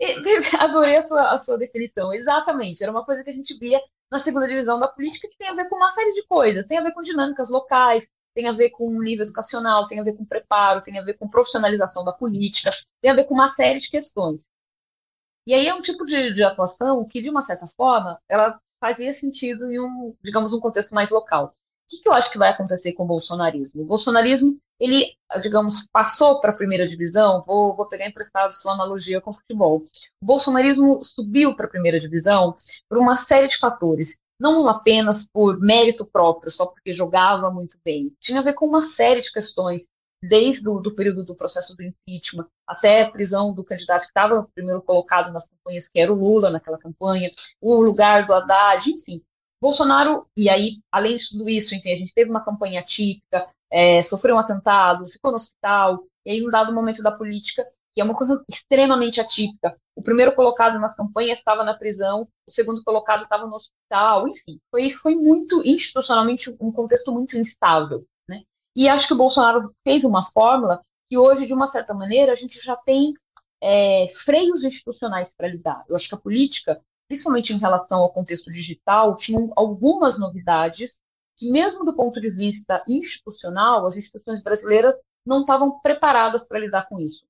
[laughs] Adorei a sua, a sua definição. Exatamente. Era uma coisa que a gente via na segunda divisão da política que tem a ver com uma série de coisas. Tem a ver com dinâmicas locais, tem a ver com nível educacional, tem a ver com preparo, tem a ver com profissionalização da política, tem a ver com uma série de questões. E aí é um tipo de, de atuação que, de uma certa forma, ela fazia sentido em um, digamos, um contexto mais local que, que eu acho que vai acontecer com o bolsonarismo? O bolsonarismo, ele, digamos, passou para a primeira divisão, vou, vou pegar emprestado sua analogia com o futebol. O bolsonarismo subiu para a primeira divisão por uma série de fatores, não apenas por mérito próprio, só porque jogava muito bem. Tinha a ver com uma série de questões, desde o do período do processo do impeachment até a prisão do candidato que estava primeiro colocado nas campanhas, que era o Lula naquela campanha, o lugar do Haddad, enfim. Bolsonaro, e aí, além de tudo isso, enfim, a gente teve uma campanha típica, é, sofreu um atentado, ficou no hospital, e aí, um dado momento da política, que é uma coisa extremamente atípica. O primeiro colocado nas campanhas estava na prisão, o segundo colocado estava no hospital, enfim, foi, foi muito, institucionalmente, um contexto muito instável. Né? E acho que o Bolsonaro fez uma fórmula que hoje, de uma certa maneira, a gente já tem é, freios institucionais para lidar. Eu acho que a política principalmente em relação ao contexto digital, tinham algumas novidades que, mesmo do ponto de vista institucional, as instituições brasileiras não estavam preparadas para lidar com isso.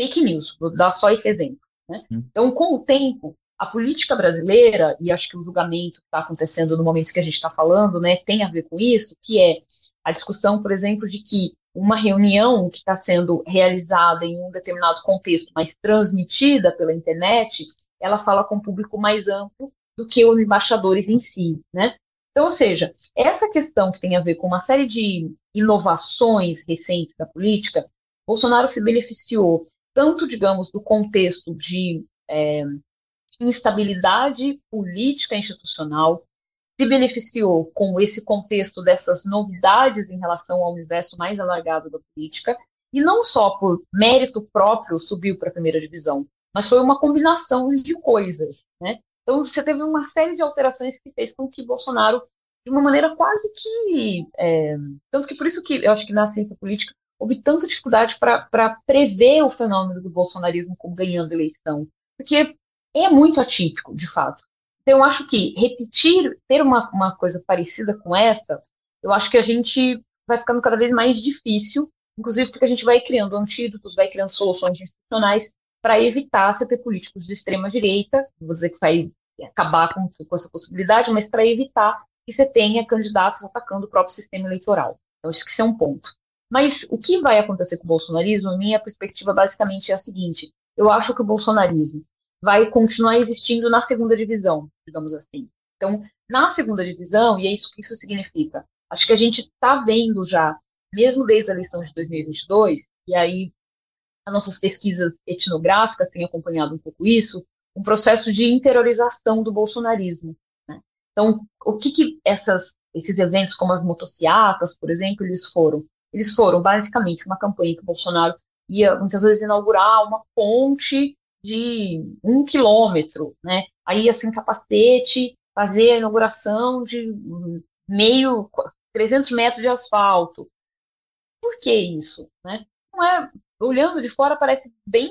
Fake news, vou dar só esse exemplo. Né? Hum. Então, com o tempo, a política brasileira, e acho que o julgamento que está acontecendo no momento que a gente está falando, né, tem a ver com isso, que é a discussão, por exemplo, de que uma reunião que está sendo realizada em um determinado contexto, mas transmitida pela internet, ela fala com um público mais amplo do que os embaixadores em si, né? Então, ou seja, essa questão que tem a ver com uma série de inovações recentes da política, Bolsonaro se beneficiou tanto, digamos, do contexto de é, instabilidade política institucional, se beneficiou com esse contexto dessas novidades em relação ao universo mais alargado da política, e não só por mérito próprio subiu para a primeira divisão, mas foi uma combinação de coisas, né? Então você teve uma série de alterações que fez com que Bolsonaro, de uma maneira quase que, é, tanto que por isso que eu acho que na ciência política houve tanta dificuldade para prever o fenômeno do bolsonarismo como ganhando eleição, porque é muito atípico, de fato. Então, eu acho que repetir, ter uma, uma coisa parecida com essa, eu acho que a gente vai ficando cada vez mais difícil, inclusive porque a gente vai criando antídotos, vai criando soluções institucionais para evitar você ter políticos de extrema direita, vou dizer que vai acabar com, com essa possibilidade, mas para evitar que você tenha candidatos atacando o próprio sistema eleitoral. Eu acho que isso é um ponto. Mas o que vai acontecer com o bolsonarismo, minha perspectiva basicamente é a seguinte: eu acho que o bolsonarismo vai continuar existindo na segunda divisão, digamos assim. Então, na segunda divisão, e é isso que isso significa, acho que a gente está vendo já, mesmo desde a eleição de 2022, e aí as nossas pesquisas etnográficas têm acompanhado um pouco isso, um processo de interiorização do bolsonarismo. Né? Então, o que, que essas, esses eventos, como as motocicletas, por exemplo, eles foram? Eles foram basicamente uma campanha que o Bolsonaro ia muitas vezes inaugurar uma ponte de um quilômetro, né? Aí ia sem capacete, fazer a inauguração de meio 300 metros de asfalto. Por que isso, né? Não é, olhando de fora parece bem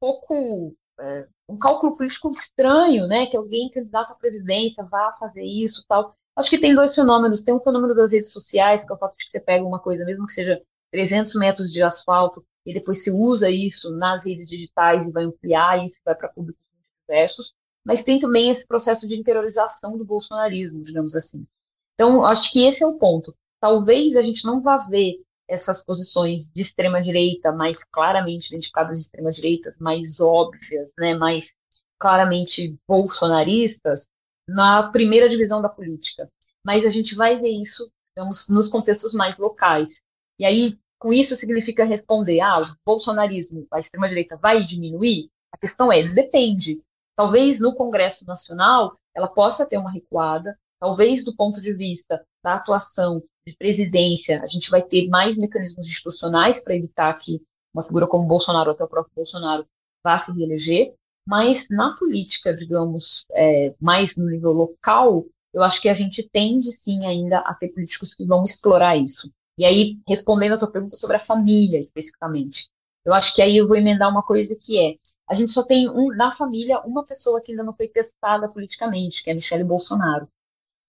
pouco é, um cálculo político estranho, né? Que alguém candidato à presidência vá fazer isso, tal. Acho que tem dois fenômenos. Tem um fenômeno das redes sociais, que é o fato de que você pega uma coisa, mesmo que seja 300 metros de asfalto, e depois se usa isso nas redes digitais e vai ampliar isso, vai para públicos diversos. Mas tem também esse processo de interiorização do bolsonarismo, digamos assim. Então, acho que esse é o ponto. Talvez a gente não vá ver essas posições de extrema direita mais claramente identificadas de extrema direita, mais óbvias, né, mais claramente bolsonaristas, na primeira divisão da política. Mas a gente vai ver isso, digamos, nos contextos mais locais. E aí, com isso, significa responder: ah, o bolsonarismo, a extrema-direita vai diminuir? A questão é: depende. Talvez no Congresso Nacional ela possa ter uma recuada, talvez do ponto de vista da atuação de presidência, a gente vai ter mais mecanismos institucionais para evitar que uma figura como Bolsonaro, até o próprio Bolsonaro, vá se reeleger, mas na política, digamos, é, mais no nível local, eu acho que a gente tende sim ainda a ter políticos que vão explorar isso. E aí, respondendo a tua pergunta sobre a família especificamente, eu acho que aí eu vou emendar uma coisa que é, a gente só tem um, na família uma pessoa que ainda não foi testada politicamente, que é a Michelle Bolsonaro.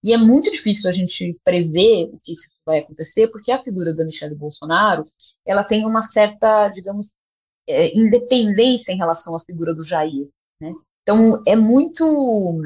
E é muito difícil a gente prever o que vai acontecer, porque a figura da Michelle Bolsonaro, ela tem uma certa, digamos, é, independência em relação à figura do Jair. Né? Então, é muito,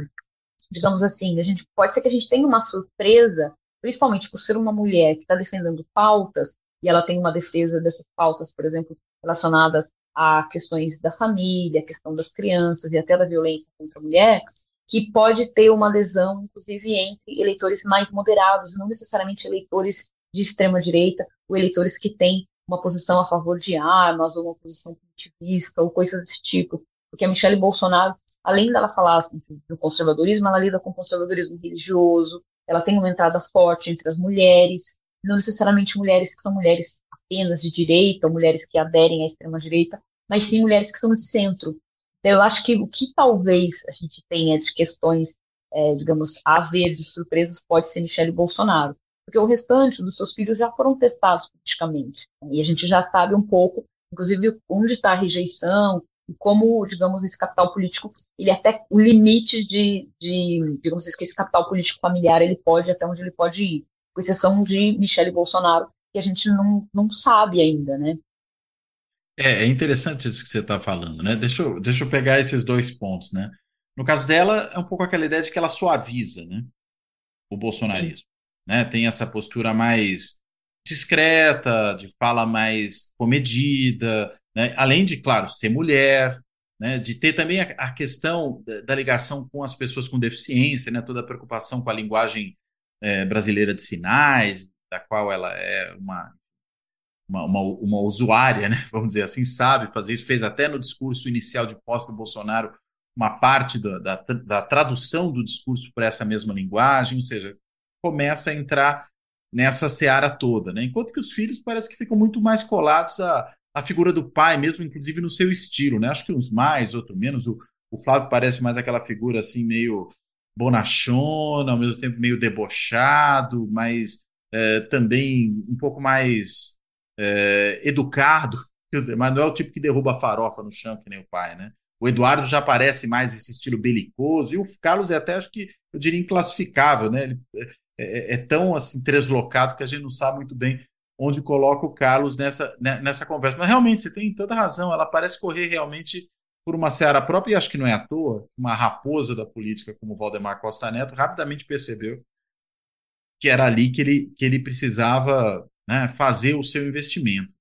digamos assim, a gente pode ser que a gente tenha uma surpresa, principalmente por ser uma mulher que está defendendo pautas, e ela tem uma defesa dessas pautas, por exemplo, relacionadas a questões da família, a questão das crianças e até da violência contra a mulher, que pode ter uma lesão, inclusive, entre eleitores mais moderados, não necessariamente eleitores de extrema direita, ou eleitores que têm uma posição a favor de armas, ou uma posição punitivista, ou coisas desse tipo. Porque a Michelle Bolsonaro, além dela falar do conservadorismo, ela lida com o conservadorismo religioso, ela tem uma entrada forte entre as mulheres, não necessariamente mulheres que são mulheres apenas de direita, ou mulheres que aderem à extrema-direita, mas sim mulheres que são de centro. Eu acho que o que talvez a gente tenha de questões, é, digamos, a ver de surpresas pode ser Michelle Bolsonaro porque o restante dos seus filhos já foram testados politicamente. E a gente já sabe um pouco, inclusive, onde está a rejeição como, digamos, esse capital político, ele até o limite de, de digamos assim, que esse capital político familiar ele pode até onde ele pode ir, com exceção de Michele Bolsonaro, que a gente não, não sabe ainda, né? É, é interessante isso que você está falando, né? Deixa eu, deixa eu pegar esses dois pontos, né? No caso dela, é um pouco aquela ideia de que ela suaviza, né? O bolsonarismo. Sim né? Tem essa postura mais discreta, de fala mais comedida, né? Além de, claro, ser mulher, né? De ter também a, a questão da, ligação com as pessoas com deficiência, né? Toda a preocupação com a linguagem é, brasileira de sinais, da qual ela é uma uma, uma, uma, usuária, né, [laughs] vamos dizer assim, sabe fazer isso, fez até no discurso inicial de posse do Bolsonaro uma parte da, da, da tradução do discurso para essa mesma linguagem, ou seja, começa a entrar nessa seara toda, né? Enquanto que os filhos parece que ficam muito mais colados à, à figura do pai, mesmo inclusive no seu estilo, né? Acho que uns mais, outros menos. O, o Flávio parece mais aquela figura assim meio bonachona, ao mesmo tempo meio debochado, mas é, também um pouco mais é, educado, [laughs] mas não é o tipo que derruba a farofa no chão, que nem o pai, né? O Eduardo já parece mais esse estilo belicoso, e o Carlos é até, acho que, eu diria, inclassificável, né? Ele é, é, é tão assim translocado que a gente não sabe muito bem onde coloca o Carlos nessa, né, nessa conversa. Mas realmente, você tem toda razão, ela parece correr realmente por uma seara própria, e acho que não é à toa, uma raposa da política como Valdemar Costa Neto rapidamente percebeu que era ali que ele, que ele precisava né, fazer o seu investimento.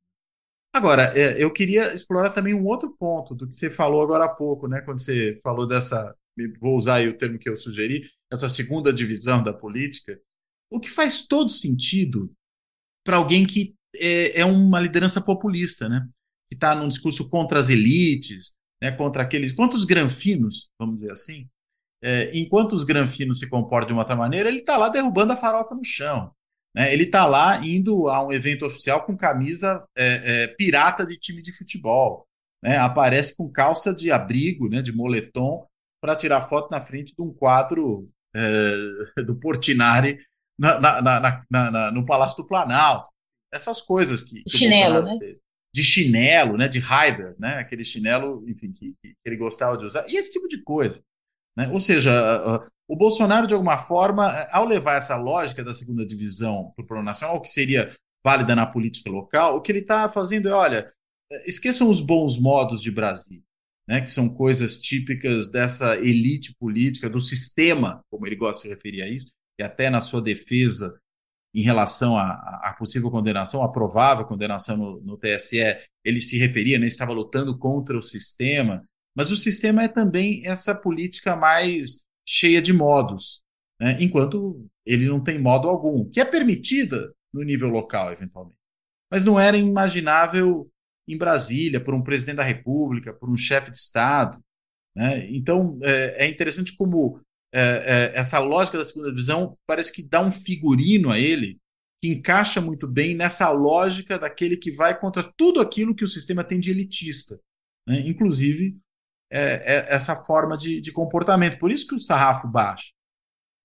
Agora, é, eu queria explorar também um outro ponto do que você falou agora há pouco, né, quando você falou dessa, vou usar aí o termo que eu sugeri, essa segunda divisão da política, o que faz todo sentido para alguém que é, é, uma liderança populista, né, que está num discurso contra as elites, né, contra aqueles, contra os granfinos, vamos dizer assim, é, enquanto os granfinos se comportam de uma outra maneira, ele está lá derrubando a farofa no chão. Né? Ele está lá indo a um evento oficial com camisa é, é, pirata de time de futebol. Né? Aparece com calça de abrigo, né, de moletom, para tirar foto na frente de um quadro é, [laughs] do Portinari na, na, na, no Palácio do Planalto. Essas coisas que. que chinelo, né? Fez. De chinelo, né? De Raider, né? Aquele chinelo, enfim, que, que ele gostava de usar. E esse tipo de coisa. Né? Ou seja, o Bolsonaro, de alguma forma, ao levar essa lógica da segunda divisão para o plano nacional, que seria válida na política local, o que ele está fazendo é: olha, esqueçam os bons modos de Brasil, né, que são coisas típicas dessa elite política, do sistema, como ele gosta de se referir a isso, e até na sua defesa em relação à, possível condenação, a provável condenação no, no TSE, ele se referia, né, estava lutando contra o sistema, mas o sistema é também essa política mais cheia de modos, né? enquanto ele não tem modo algum, que é permitida no nível local, eventualmente. Mas não era imaginável em Brasília, por um presidente da República, por um chefe de Estado. Né? Então, é, é interessante como é, é, essa lógica da segunda divisão parece que dá um figurino a ele que encaixa muito bem nessa lógica daquele que vai contra tudo aquilo que o sistema tem de elitista, né? inclusive é, é essa forma de, de, comportamento. Por isso que o sarrafo baixa.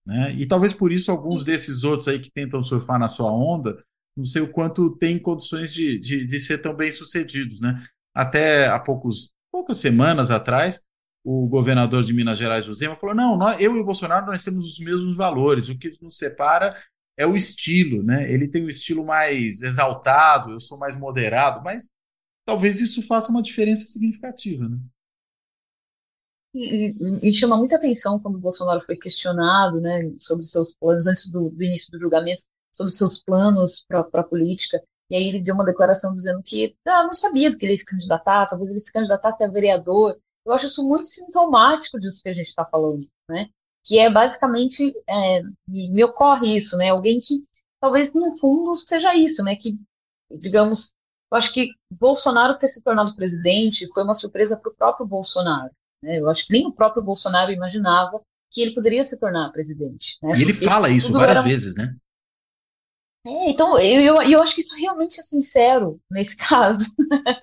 Né? E talvez por isso alguns desses outros aí que tentam surfar na sua onda, não sei o quanto têm condições de, de, de ser tão bem sucedidos. Né? Até há poucos, poucas semanas atrás, o governador de Minas Gerais, o Zema, falou: não, nós, eu e o Bolsonaro nós temos os mesmos valores, o que nos separa é o estilo, né? Ele tem um estilo mais exaltado, eu sou mais moderado, mas talvez isso faça uma diferença significativa, né? E, e, chama muita atenção quando o Bolsonaro foi questionado né, sobre seus planos, antes do, do início do julgamento, sobre seus planos para a política. E aí ele deu uma declaração dizendo que ah, não sabia do que ele ia se candidatar, talvez ele se candidatasse a vereador. Eu acho isso muito sintomático disso que a gente está falando, né? Que é basicamente, é, me ocorre isso, né? Alguém que talvez no fundo seja isso, né? Que, digamos, eu acho que Bolsonaro ter se tornado presidente foi uma surpresa para o próprio Bolsonaro. Né? Eu acho que nem o próprio Bolsonaro imaginava que ele poderia se tornar presidente. Né? E ele Porque fala isso várias era... vezes, né? É, então, eu, eu, eu, acho que isso realmente é sincero nesse [laughs] caso.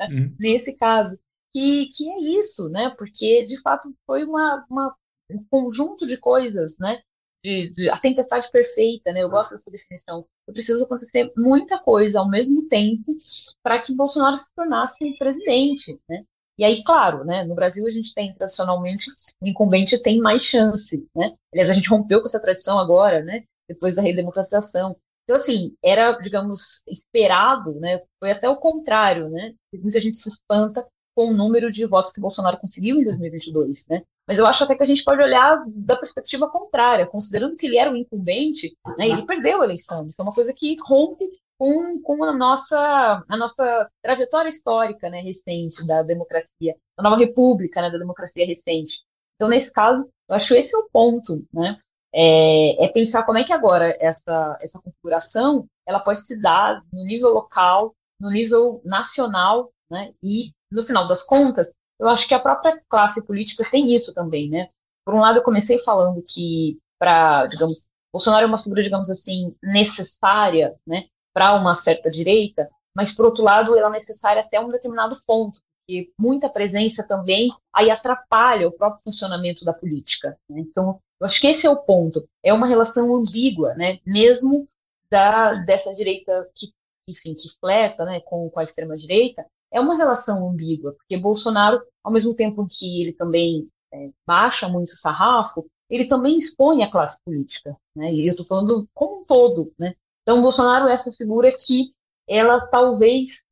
Uhum. nesse caso. Que, que é isso, né? Porque, de fato, foi uma, uma um conjunto de coisas, né? De, de, a tempestade perfeita, né? Eu gosto dessa definição. Precisa acontecer muita coisa ao mesmo tempo para que Bolsonaro se tornasse presidente, né? E aí, claro, né, no Brasil a gente tem tradicionalmente o incumbente tem mais chance, né? Aliás, a gente rompeu com essa tradição agora, né? Depois da redemocratização. Então, assim, era, digamos, esperado, né? Foi até o contrário, né? Muita gente se espanta com o número de votos que Bolsonaro conseguiu em 2022, né? Mas eu acho até que a gente pode olhar da perspectiva contrária, considerando que ele era o incumbente, né? Ele perdeu a eleição. Isso é uma coisa que rompe com, com a, nossa, a nossa trajetória histórica né, recente da democracia, da nova república, né, da democracia recente. Então, nesse caso, eu acho esse é o ponto, né? É, é, pensar como é que agora essa, essa configuração ela pode se dar no nível local, no nível nacional, né? E, no final das contas, eu acho que a própria classe política tem isso também, né? Por um lado, eu comecei falando que, para, digamos, Bolsonaro é uma figura, digamos assim, necessária, né, para uma certa direita, mas, por outro lado, ela é necessária até um determinado ponto, porque muita presença também aí atrapalha o próprio funcionamento da política. Né? Então, eu acho que esse é o ponto. É uma relação ambígua, né? mesmo da, dessa direita que, enfim, que fleta né, com, com a extrema-direita, é uma relação ambígua, porque Bolsonaro, ao mesmo tempo que ele também é, baixa muito o sarrafo, ele também expõe a classe política. Né? E eu estou falando como um todo. Né? Então, Bolsonaro é essa figura que ela talvez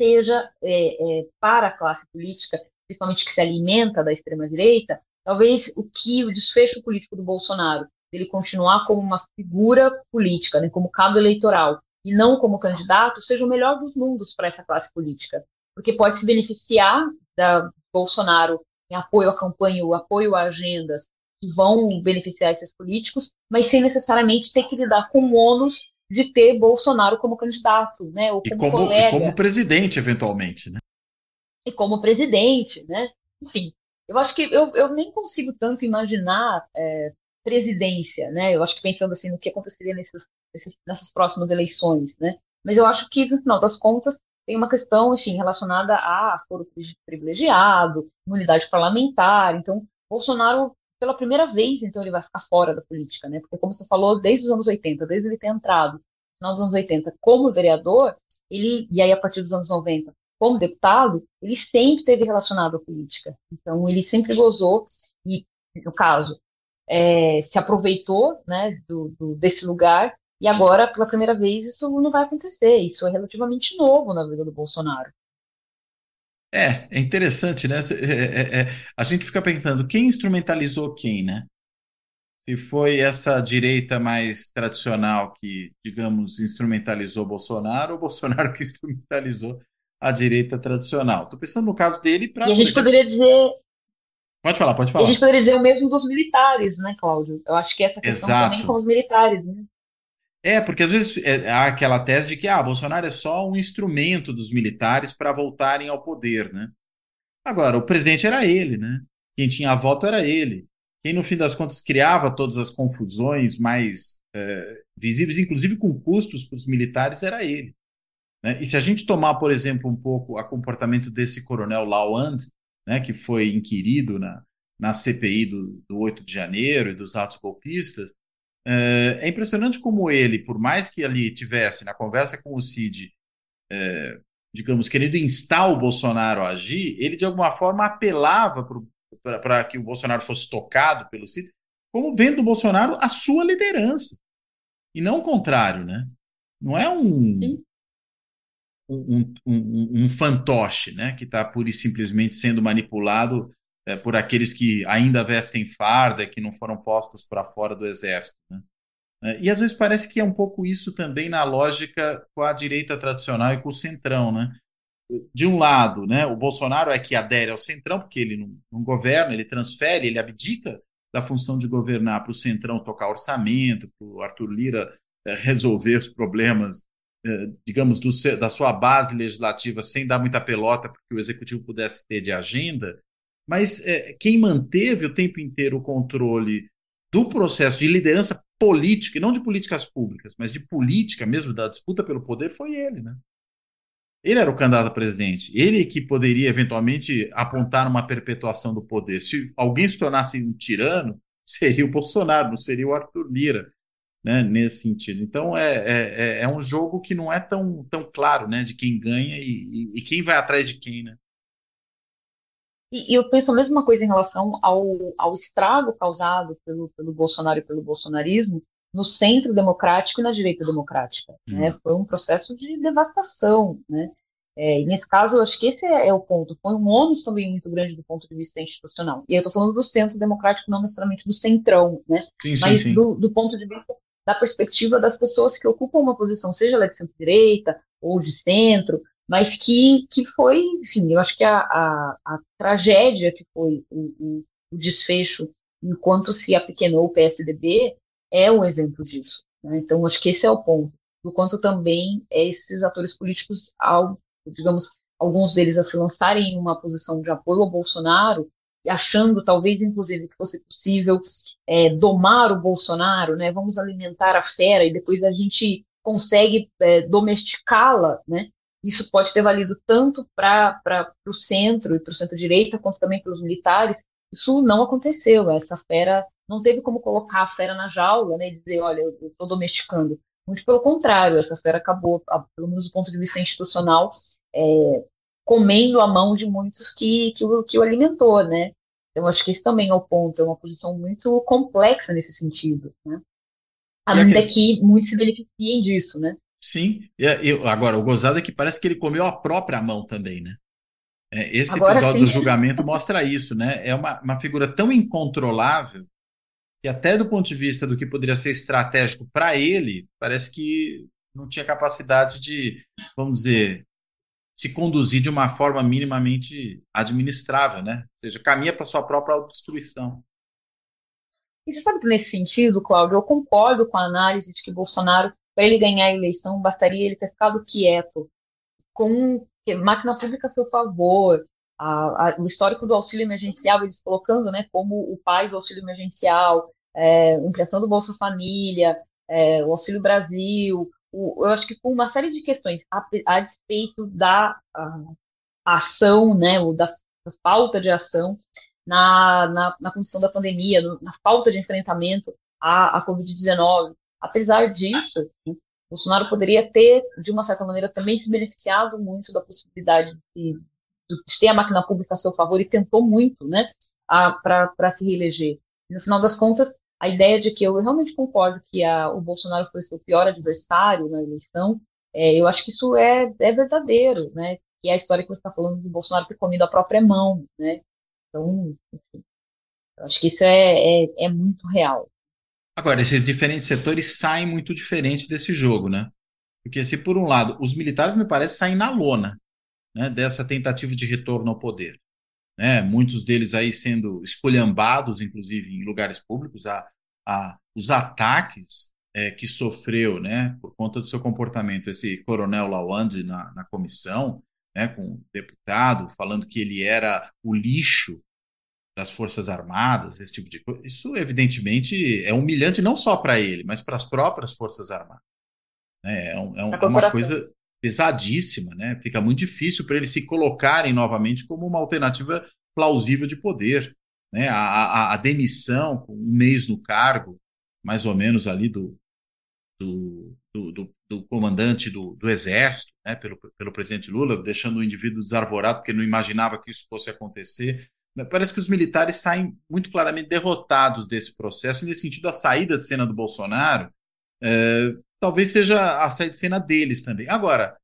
seja é, é, para a classe política, principalmente que se alimenta da extrema-direita, talvez o que o desfecho político do Bolsonaro, ele continuar como uma figura política, né, como cabo eleitoral, e não como candidato, seja o melhor dos mundos para essa classe política. Porque pode se beneficiar da Bolsonaro em apoio à campanha, o apoio a agendas que vão beneficiar esses políticos, mas sem necessariamente ter que lidar com o ônus de ter Bolsonaro como candidato, né? Ou como, e como colega. E como presidente, eventualmente, né? E como presidente, né? Enfim, eu acho que eu, eu nem consigo tanto imaginar é, presidência, né? Eu acho que pensando assim no que aconteceria nesses, nessas próximas eleições, né? Mas eu acho que, no final das contas, tem uma questão, enfim, relacionada a foro privilegiado, imunidade parlamentar. Então, Bolsonaro pela primeira vez, então, ele vai ficar fora da política, né? Porque, como você falou, desde os anos 80, desde ele ter entrado no final dos anos 80 como vereador, ele, e aí a partir dos anos 90 como deputado, ele sempre teve relacionado à política. Então, ele sempre gozou, e, no caso, é, se aproveitou né, do, do, desse lugar, e agora, pela primeira vez, isso não vai acontecer. Isso é relativamente novo na vida do Bolsonaro. É, é interessante, né? É, é, é, a gente fica pensando quem instrumentalizou quem, né? Se foi essa direita mais tradicional que, digamos, instrumentalizou Bolsonaro, ou Bolsonaro [laughs] que instrumentalizou a direita tradicional. Estou pensando no caso dele para. E a gente poderia dizer. Pode falar, pode falar. E a gente poderia dizer o mesmo dos militares, né, Cláudio? Eu acho que essa questão Exato. também com os militares, né? É, porque às vezes é, há aquela tese de que ah, Bolsonaro é só um instrumento dos militares para voltarem ao poder, né? Agora, o presidente era ele, né? Quem tinha voto era ele. Quem, no fim das contas, criava todas as confusões mais é, visíveis, inclusive com custos para os militares, era ele. Né? E se a gente tomar, por exemplo, um pouco o comportamento desse coronel Lawand, né, que foi inquirido na, na CPI do, do 8 de janeiro e dos atos golpistas, é, é, impressionante como ele, por mais que ali tivesse na conversa com o Cid, é, digamos, querendo instar o Bolsonaro a agir, ele de alguma forma apelava para que o Bolsonaro fosse tocado pelo Cid, como vendo o Bolsonaro a sua liderança. E não o contrário, né? Não é um, um, um, um, fantoche, né? Que está pura e simplesmente sendo manipulado é, por aqueles que ainda vestem farda, que não foram postos para fora do exército. Né? É, e às vezes parece que é um pouco isso também na lógica com a direita tradicional e com o centrão. Né? De um lado, né, o Bolsonaro é que adere ao centrão, porque ele não, não governa, ele transfere, ele abdica da função de governar para o centrão tocar orçamento, para o Arthur Lira é, resolver os problemas digamos, do, da sua base legislativa sem dar muita pelota para que o executivo pudesse ter de agenda, mas é, quem manteve o tempo inteiro o controle do processo de liderança política, e não de políticas públicas, mas de política mesmo, da disputa pelo poder, foi ele, né? Ele era o candidato a presidente. Ele que poderia eventualmente apontar uma perpetuação do poder. Se alguém se tornasse um tirano, [laughs] seria o Bolsonaro, não seria o Arthur Lira, né? Nesse sentido. Então é, é, é, é um jogo que não é tão, tão claro, né? De quem ganha e, e, e quem vai atrás de quem, né? E, eu penso a mesma coisa em relação ao, ao estrago causado pelo, pelo Bolsonaro e pelo bolsonarismo no centro democrático e na direita democrática. Né? Uhum. Foi um processo de devastação. Né? É, e nesse caso, eu acho que esse é, é, o ponto. Foi um ônus também muito grande do ponto de vista institucional. E eu estou falando do centro democrático, não necessariamente do centrão, né? Sim, sim, mas sim. Do, do ponto de vista da perspectiva das pessoas que ocupam uma posição, seja ela de centro-direita ou de centro, mas que, que foi, enfim, eu acho que a, a, a tragédia que foi o, o, o, desfecho enquanto se apequenou o PSDB é um exemplo disso. Né? Então, acho que esse é o ponto, do quanto também esses atores políticos, ao, digamos, alguns deles a se lançarem em uma posição de apoio ao Bolsonaro, achando talvez inclusive que fosse possível é, domar o Bolsonaro, né? Vamos alimentar a fera e depois a gente consegue é, domesticá-la, né? Isso pode ter valido tanto para o centro e para o centro-direita, quanto também para os militares. Isso não aconteceu. Essa fera não teve como colocar a fera na jaula né, e dizer: olha, eu estou domesticando. Muito pelo contrário, essa fera acabou, pelo menos do ponto de vista institucional, é, comendo a mão de muitos que, que, o, que o alimentou, né? Então, acho que isso também é o ponto, é uma posição muito complexa nesse sentido, né? Ainda que muitos se beneficiem disso, né? Sim, eu, agora, o gozado é que parece que ele comeu a própria mão também, né? É, esse agora, episódio sim. do julgamento mostra isso, né? É uma, uma figura tão incontrolável que até do ponto de vista do que poderia ser estratégico para ele, parece que não tinha capacidade de, vamos dizer, se conduzir de uma forma minimamente administrável, né? Ou seja, caminha para sua própria autodestruição. E você sabe que nesse sentido, Cláudio, eu concordo com a análise de que Bolsonaro, para ele ganhar a eleição, bastaria ele ter ficado quieto, com máquina pública a seu favor, a, a, o histórico do auxílio emergencial, eles colocando né, como o pai do auxílio emergencial, é, do Bolsa Família, é, o Auxílio Brasil, o, eu acho que com uma série de questões a, a despeito da a, ação, né, ou da, da, falta de ação na, na, na condição da pandemia, no, na falta de enfrentamento à, à Covid-19. Apesar disso, Bolsonaro poderia ter, de uma certa maneira, também se beneficiado muito da possibilidade de se de ter a máquina pública a seu favor e tentou muito, né, para se reeleger. No final das contas, a ideia de que eu realmente concordo que a, o Bolsonaro foi seu pior adversário na eleição, é, eu acho que isso é, é verdadeiro, né, que é a história que você está falando de Bolsonaro ter comido a própria mão, né, então, enfim, eu acho que isso é, é, é muito real. Agora, esses diferentes setores saem muito diferentes desse jogo, né? Porque se por um lado os militares me parece saem na lona, né, dessa tentativa de retorno ao poder. Né, muitos deles aí sendo esculhambados, inclusive em lugares públicos, a, a, os ataques é, que sofreu né, por conta do seu comportamento, esse coronel Lawande na, na comissão, né, com o deputado, falando que ele era o lixo das Forças Armadas, esse tipo de coisa. Isso, evidentemente, é humilhante não só para ele, mas para as próprias Forças Armadas. É, é, um, é, um, é uma coisa pesadíssima, né? Fica muito difícil para eles se colocarem novamente como uma alternativa plausível de poder. Né? A, a, a, demissão, um mês no cargo, mais ou menos ali do, do, do, do, do comandante do, do Exército, né? pelo, pelo presidente Lula, deixando o indivíduo desarvorado porque não imaginava que isso fosse acontecer. Parece que os militares saem muito claramente derrotados desse processo, nesse sentido, a saída de cena do Bolsonaro é, talvez seja a saída de cena deles também. Agora,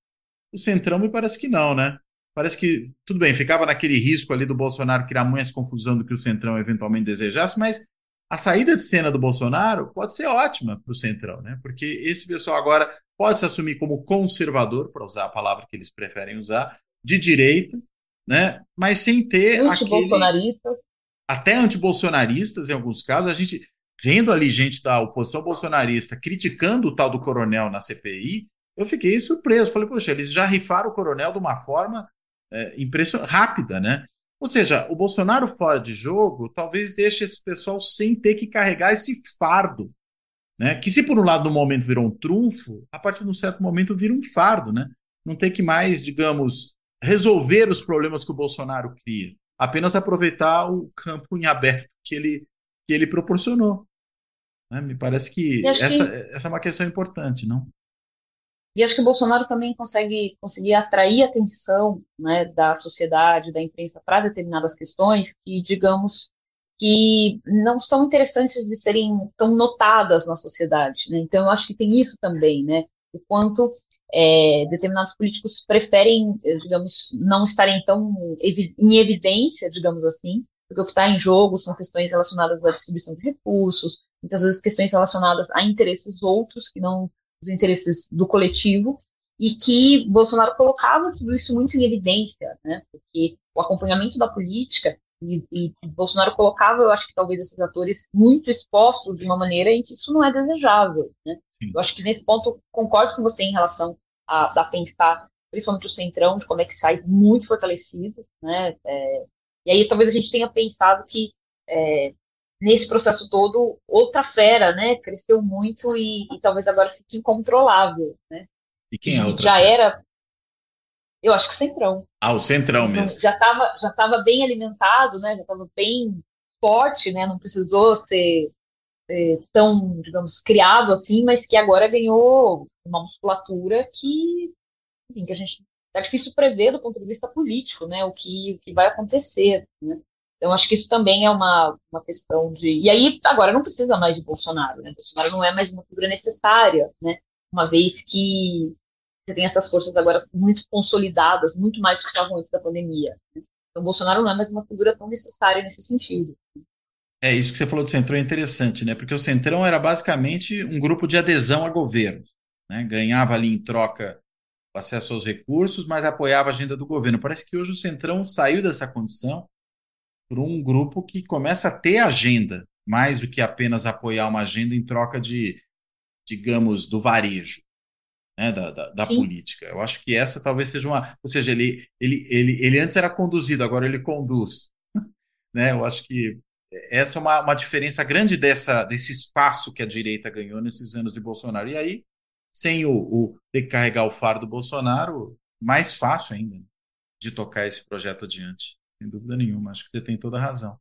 o Centrão me parece que não, né? Parece que, tudo bem, ficava naquele risco ali do Bolsonaro criar mais confusão do que o Centrão eventualmente desejasse, mas a saída de cena do Bolsonaro pode ser ótima para o Centrão, né? Porque esse pessoal agora pode se assumir como conservador, para usar a palavra que eles preferem usar, de direita, né? Mas sem ter. Anti-bolsonaristas. Aquele... Até antibolsonaristas, em alguns casos. A gente vendo ali gente da oposição bolsonarista criticando o tal do coronel na CPI, eu fiquei surpreso. Falei, poxa, eles já rifaram o coronel de uma forma é, impressionante, rápida, né? Ou seja, o Bolsonaro fora de jogo talvez deixe esse pessoal sem ter que carregar esse fardo. Né? Que se por um lado no momento virou um trunfo, a partir de um certo momento vira um fardo, né? Não ter que mais, digamos, resolver os problemas que o Bolsonaro cria. Apenas aproveitar o campo em aberto que ele que ele proporcionou. Né? Me parece que essa, que essa é uma questão importante, não? E acho que o Bolsonaro também consegue conseguir atrair a atenção né, da sociedade, da imprensa para determinadas questões que, digamos, que não são interessantes de serem tão notadas na sociedade. Né? Então, eu acho que tem isso também, né? O quanto é, determinados políticos preferem, digamos, não estarem tão em evidência, digamos assim, porque o que está em jogo são questões relacionadas à distribuição de recursos, muitas vezes questões relacionadas a interesses outros, que não os interesses do coletivo, e que Bolsonaro colocava tudo isso muito em evidência, né? Porque o acompanhamento da política e, e, Bolsonaro colocava, eu acho que talvez esses atores muito expostos de uma maneira em que isso não é desejável, né? Eu acho que nesse ponto concordo com você em relação a, a pensar principalmente o centrão, de como é que sai muito fortalecido, né? É, e aí talvez a gente tenha pensado que é, nesse processo todo outra fera, né? Cresceu muito e, e talvez agora fique incontrolável, né? E quem é outra já fera? era eu acho que o Centrão. Ah, o Centrão então, mesmo. Já estava já tava bem alimentado, né? Já estava bem forte, né? Não precisou ser é, tão, digamos, criado assim, mas que agora ganhou uma musculatura que, enfim, que a gente é difícil prever do ponto de vista político, né? O que, o que vai acontecer, né? Então, acho que isso também é uma, uma questão de. E aí, agora não precisa mais de Bolsonaro, né? Bolsonaro não é mais uma figura necessária, né? Uma vez que você tem essas forças agora muito consolidadas, muito mais do que estavam antes da pandemia. Né? Então, Bolsonaro não é mais uma figura tão necessária nesse sentido. É, isso que você falou do Centrão é interessante, né? Porque o Centrão era basicamente um grupo de adesão a governo. Né? Ganhava ali em troca o acesso aos recursos, mas apoiava a agenda do governo. Parece que hoje o Centrão saiu dessa condição por um grupo que começa a ter agenda, mais do que apenas apoiar uma agenda em troca de, digamos, do varejo né, da, da, da política. Eu acho que essa talvez seja uma. Ou seja, ele, ele, ele, ele antes era conduzido, agora ele conduz. [laughs] né? Eu acho que essa é uma, uma diferença grande dessa, desse espaço que a direita ganhou nesses anos de Bolsonaro. E aí, sem o, o ter que carregar o fardo do Bolsonaro, mais fácil ainda de tocar esse projeto adiante. Sem dúvida nenhuma. Acho que você tem toda a razão.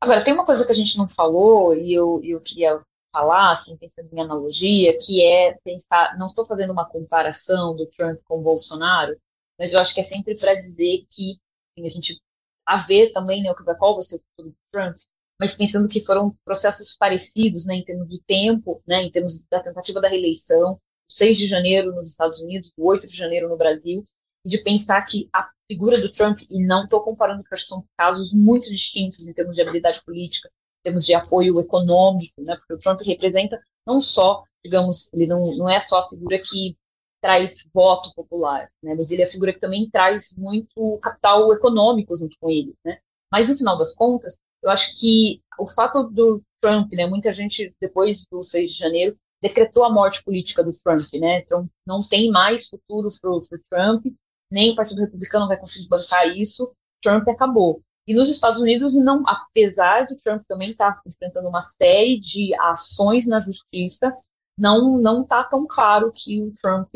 Agora, tem uma coisa que a gente não falou e eu, eu queria falar, assim, pensando em analogia, que é pensar, não estou fazendo uma comparação do Trump com o Bolsonaro, mas eu acho que é sempre para dizer que assim, a gente a ver também né, qual vai ser o futuro do Trump, mas pensando que foram processos parecidos, né, em termos de tempo, né, em termos da tentativa da reeleição, 6 de janeiro nos Estados Unidos, 8 de janeiro no Brasil, de pensar que a figura do Trump, e não estou comparando porque são casos muito distintos em termos de habilidade política, termos de apoio econômico, né? Porque o Trump representa não só, digamos, ele não, não é só a figura que traz voto popular, né? Mas ele é a figura que também traz muito capital econômico junto com ele, né? Mas no final das contas, eu acho que o fato do Trump, né? Muita gente depois do 6 de janeiro decretou a morte política do Trump, né? Então não tem mais futuro para o Trump, nem o Partido Republicano vai conseguir bancar isso. Trump acabou. E nos Estados Unidos, não, apesar de Trump também estar tá enfrentando uma série de ações na justiça, não não está tão claro que o Trump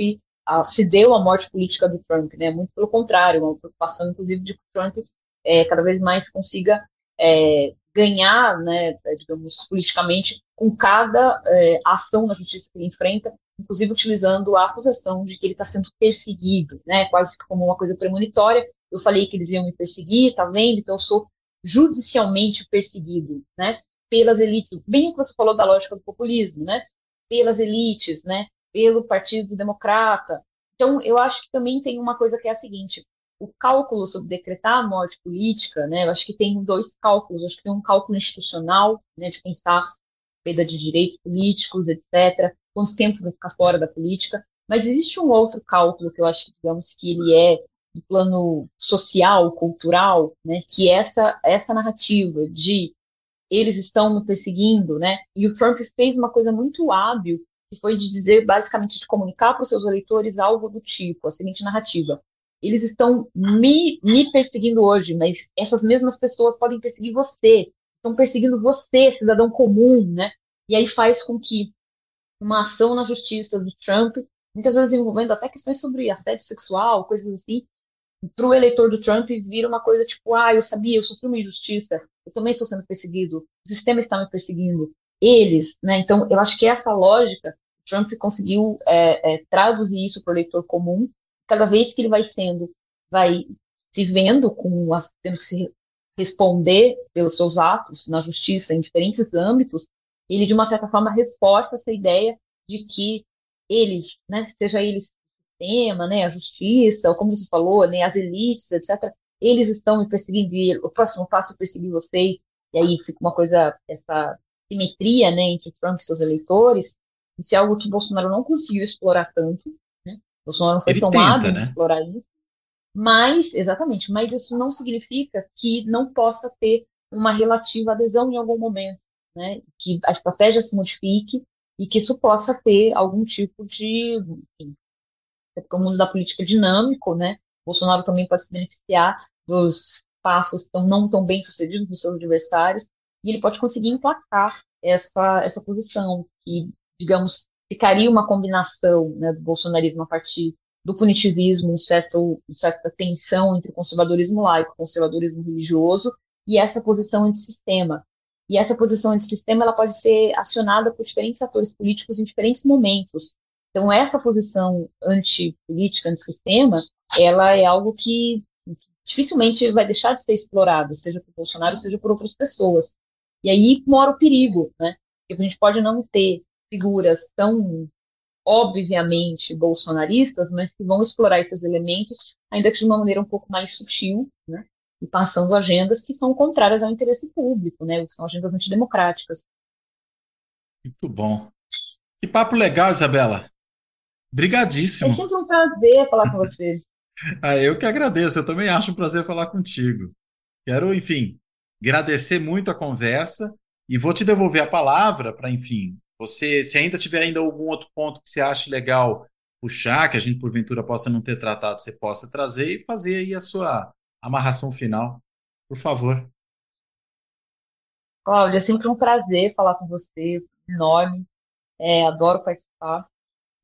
ah, se deu a morte política do Trump, né? Muito pelo contrário, uma preocupação inclusive de que o Trump é, cada vez mais consiga é, ganhar, né, digamos, politicamente com cada é, ação na justiça que ele enfrenta, inclusive utilizando a acusação de que ele está sendo perseguido, né, quase como uma coisa premonitória, eu falei que eles iam me perseguir, tá vendo? Então eu sou judicialmente perseguido, né? Pelas elites, bem o que você falou da lógica do populismo, né? Pelas elites, né? Pelo Partido Democrata. Então eu acho que também tem uma coisa que é a seguinte: o cálculo sobre decretar a morte política, né? Eu acho que tem dois cálculos. Eu acho que tem um cálculo institucional, né? De pensar perda de direitos políticos, etc. Quanto tempo vai ficar fora da política? Mas existe um outro cálculo que eu acho que, digamos, que ele é do plano social, cultural, né, que essa essa narrativa de eles estão me perseguindo, né? E o Trump fez uma coisa muito hábil, que foi de dizer, basicamente, de comunicar para os seus eleitores algo do tipo, a seguinte narrativa. Eles estão me, me perseguindo hoje, mas essas mesmas pessoas podem perseguir você. Estão perseguindo você, cidadão comum, né? E aí faz com que uma ação na justiça do Trump, muitas vezes envolvendo até questões sobre assédio sexual, coisas assim, para o eleitor do Trump vira uma coisa tipo, ah, eu sabia, eu sofri uma injustiça, eu também estou sendo perseguido, o sistema está me perseguindo, eles, né? Então, eu acho que essa lógica, Trump conseguiu é, é, traduzir isso para o eleitor comum, cada vez que ele vai sendo, vai se vendo com tendo que se responder pelos seus atos na justiça em diferentes âmbitos, ele de uma certa forma reforça essa ideia de que eles, né, seja eles sistema, né, a justiça, ou como você falou, né, as elites, etc., eles estão me perseguindo e o próximo passo é perseguir vocês, e aí fica uma coisa, essa simetria, né, entre Trump e seus eleitores, isso é algo que Bolsonaro não conseguiu explorar tanto, né, Bolsonaro não foi Ele tão hábil né? explorar isso, mas, exatamente, mas isso não significa que não possa ter uma relativa adesão em algum momento, né, que a estratégia se modifique e que isso possa ter algum tipo de enfim, porque o mundo da política é dinâmico, né? Bolsonaro também pode se beneficiar dos passos tão, não tão bem sucedidos dos seus adversários, e ele pode conseguir emplacar essa, essa posição, que, digamos, ficaria uma combinação né, do bolsonarismo a partir do punitivismo, um certo, uma certa tensão entre o conservadorismo laico, o conservadorismo religioso, e essa posição antissistema. E essa posição antissistema ela pode ser acionada por diferentes atores políticos em diferentes momentos. Então, essa posição antipolítica, antissistema, ela é algo que dificilmente vai deixar de ser explorada, seja por Bolsonaro, seja por outras pessoas. E aí mora o perigo, né? Porque a gente pode não ter figuras tão obviamente bolsonaristas, mas que vão explorar esses elementos, ainda que de uma maneira um pouco mais sutil, né? E passando agendas que são contrárias ao interesse público, né? Que são agendas antidemocráticas. Muito bom. Que papo legal, Isabela. Brigadíssimo. É sempre um prazer falar com você. [laughs] ah, eu que agradeço. Eu também acho um prazer falar contigo. Quero, enfim, agradecer muito a conversa e vou te devolver a palavra para, enfim, você, se ainda tiver ainda algum outro ponto que você ache legal puxar, que a gente porventura possa não ter tratado, você possa trazer e fazer aí a sua amarração final, por favor. Cláudia, é sempre um prazer falar com você, enorme, é, adoro participar.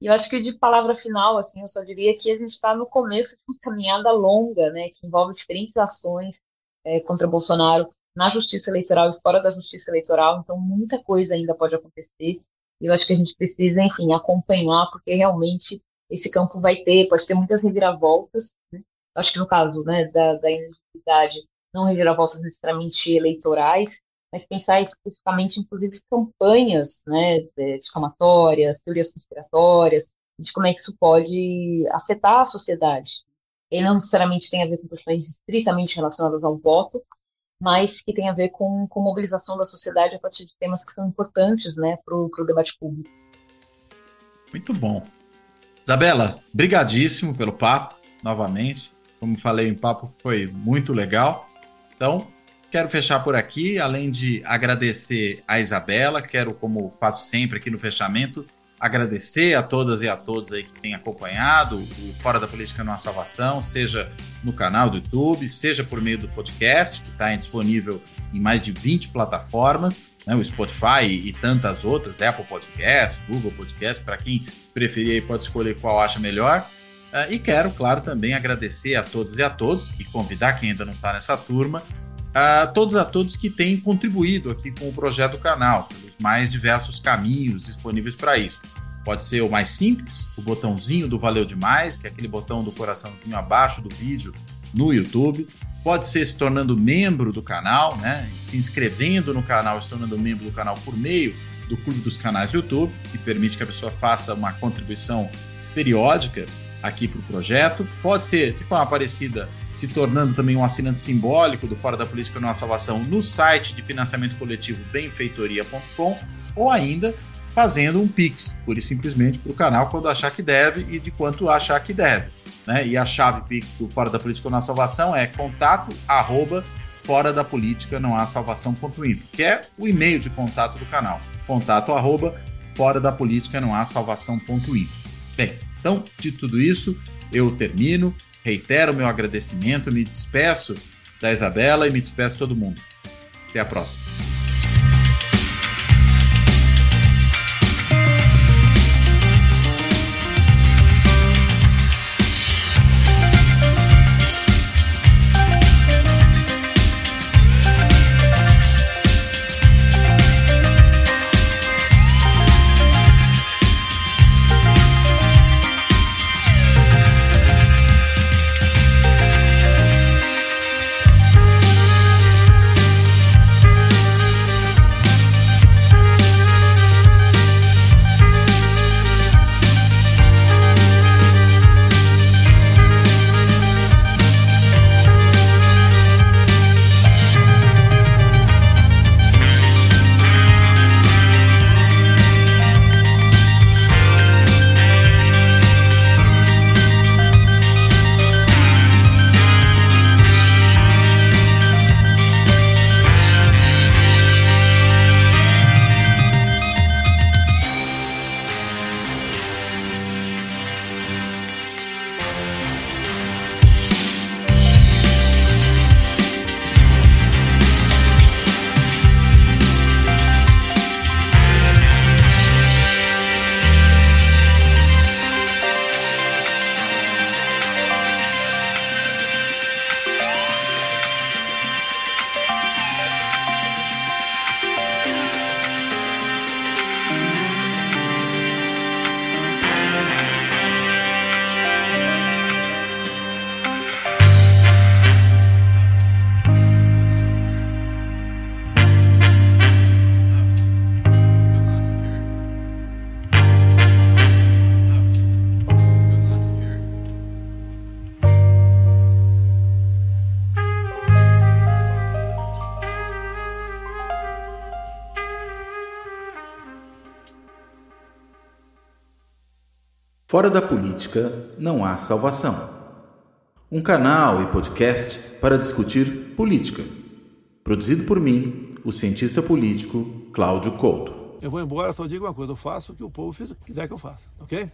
E eu acho que de palavra final, assim, eu só diria que a gente está no começo de uma caminhada longa, né, que envolve diferentes ações, é, contra Bolsonaro na justiça eleitoral e fora da justiça eleitoral, então muita coisa ainda pode acontecer. E eu acho que a gente precisa, enfim, acompanhar, porque realmente esse campo vai ter, pode ter muitas reviravoltas. Né? Acho que no caso né, da, da inelegibilidade, não reviravoltas necessariamente eleitorais, mas pensar especificamente, inclusive, campanhas né, difamatórias, teorias conspiratórias, de como é que isso pode afetar a sociedade ele não necessariamente tem a ver com questões estritamente relacionadas ao voto, mas que tem a ver com, com mobilização da sociedade a partir de temas que são importantes né, para o debate público. Muito bom. Isabela, brigadíssimo pelo papo, novamente. Como falei, o papo foi muito legal. Então, quero fechar por aqui, além de agradecer a Isabela, quero, como faço sempre aqui no fechamento, agradecer a todas e a todos aí que têm acompanhado o Fora da Política Não Há Salvação, seja no canal do YouTube, seja por meio do podcast, que está disponível em mais de 20 plataformas, né, o Spotify e tantas outras, Apple Podcast, Google Podcast, para quem preferir pode escolher qual acha melhor. Uh, e quero, claro, também agradecer a todos e a todos, e convidar quem ainda não está nessa turma, a todos a todos que têm contribuído aqui com o projeto do canal, pelos mais diversos caminhos disponíveis para isso. Pode ser o mais simples, o botãozinho do Valeu Demais, que é aquele botão do coraçãozinho abaixo do vídeo no YouTube. Pode ser se tornando membro do canal, né? se inscrevendo no canal, se tornando membro do canal por meio do Clube dos Canais do YouTube, que permite que a pessoa faça uma contribuição periódica aqui para o projeto. Pode ser de forma parecida se tornando também um assinante simbólico do Fora da Política Não Há Salvação no site de financiamento coletivo benfeitoria.com ou ainda fazendo um Pix, pura e simplesmente para o canal quando achar que deve e de quanto achar que deve. Né? E a chave Pix do Fora da Política Não Há Salvação é contato arroba fora da política não há salvação.info, que é o e-mail de contato do canal. Contato arroba fora da política não há salvação.info. Bem, então, de tudo isso, eu termino reitero meu agradecimento, me despeço da Isabela e me despeço de todo mundo. Até a próxima. Fora da política não há salvação. Um canal e podcast para discutir política. Produzido por mim, o cientista político Cláudio Couto. Eu vou embora, só digo uma coisa: eu faço o que o povo quiser que eu faça, ok?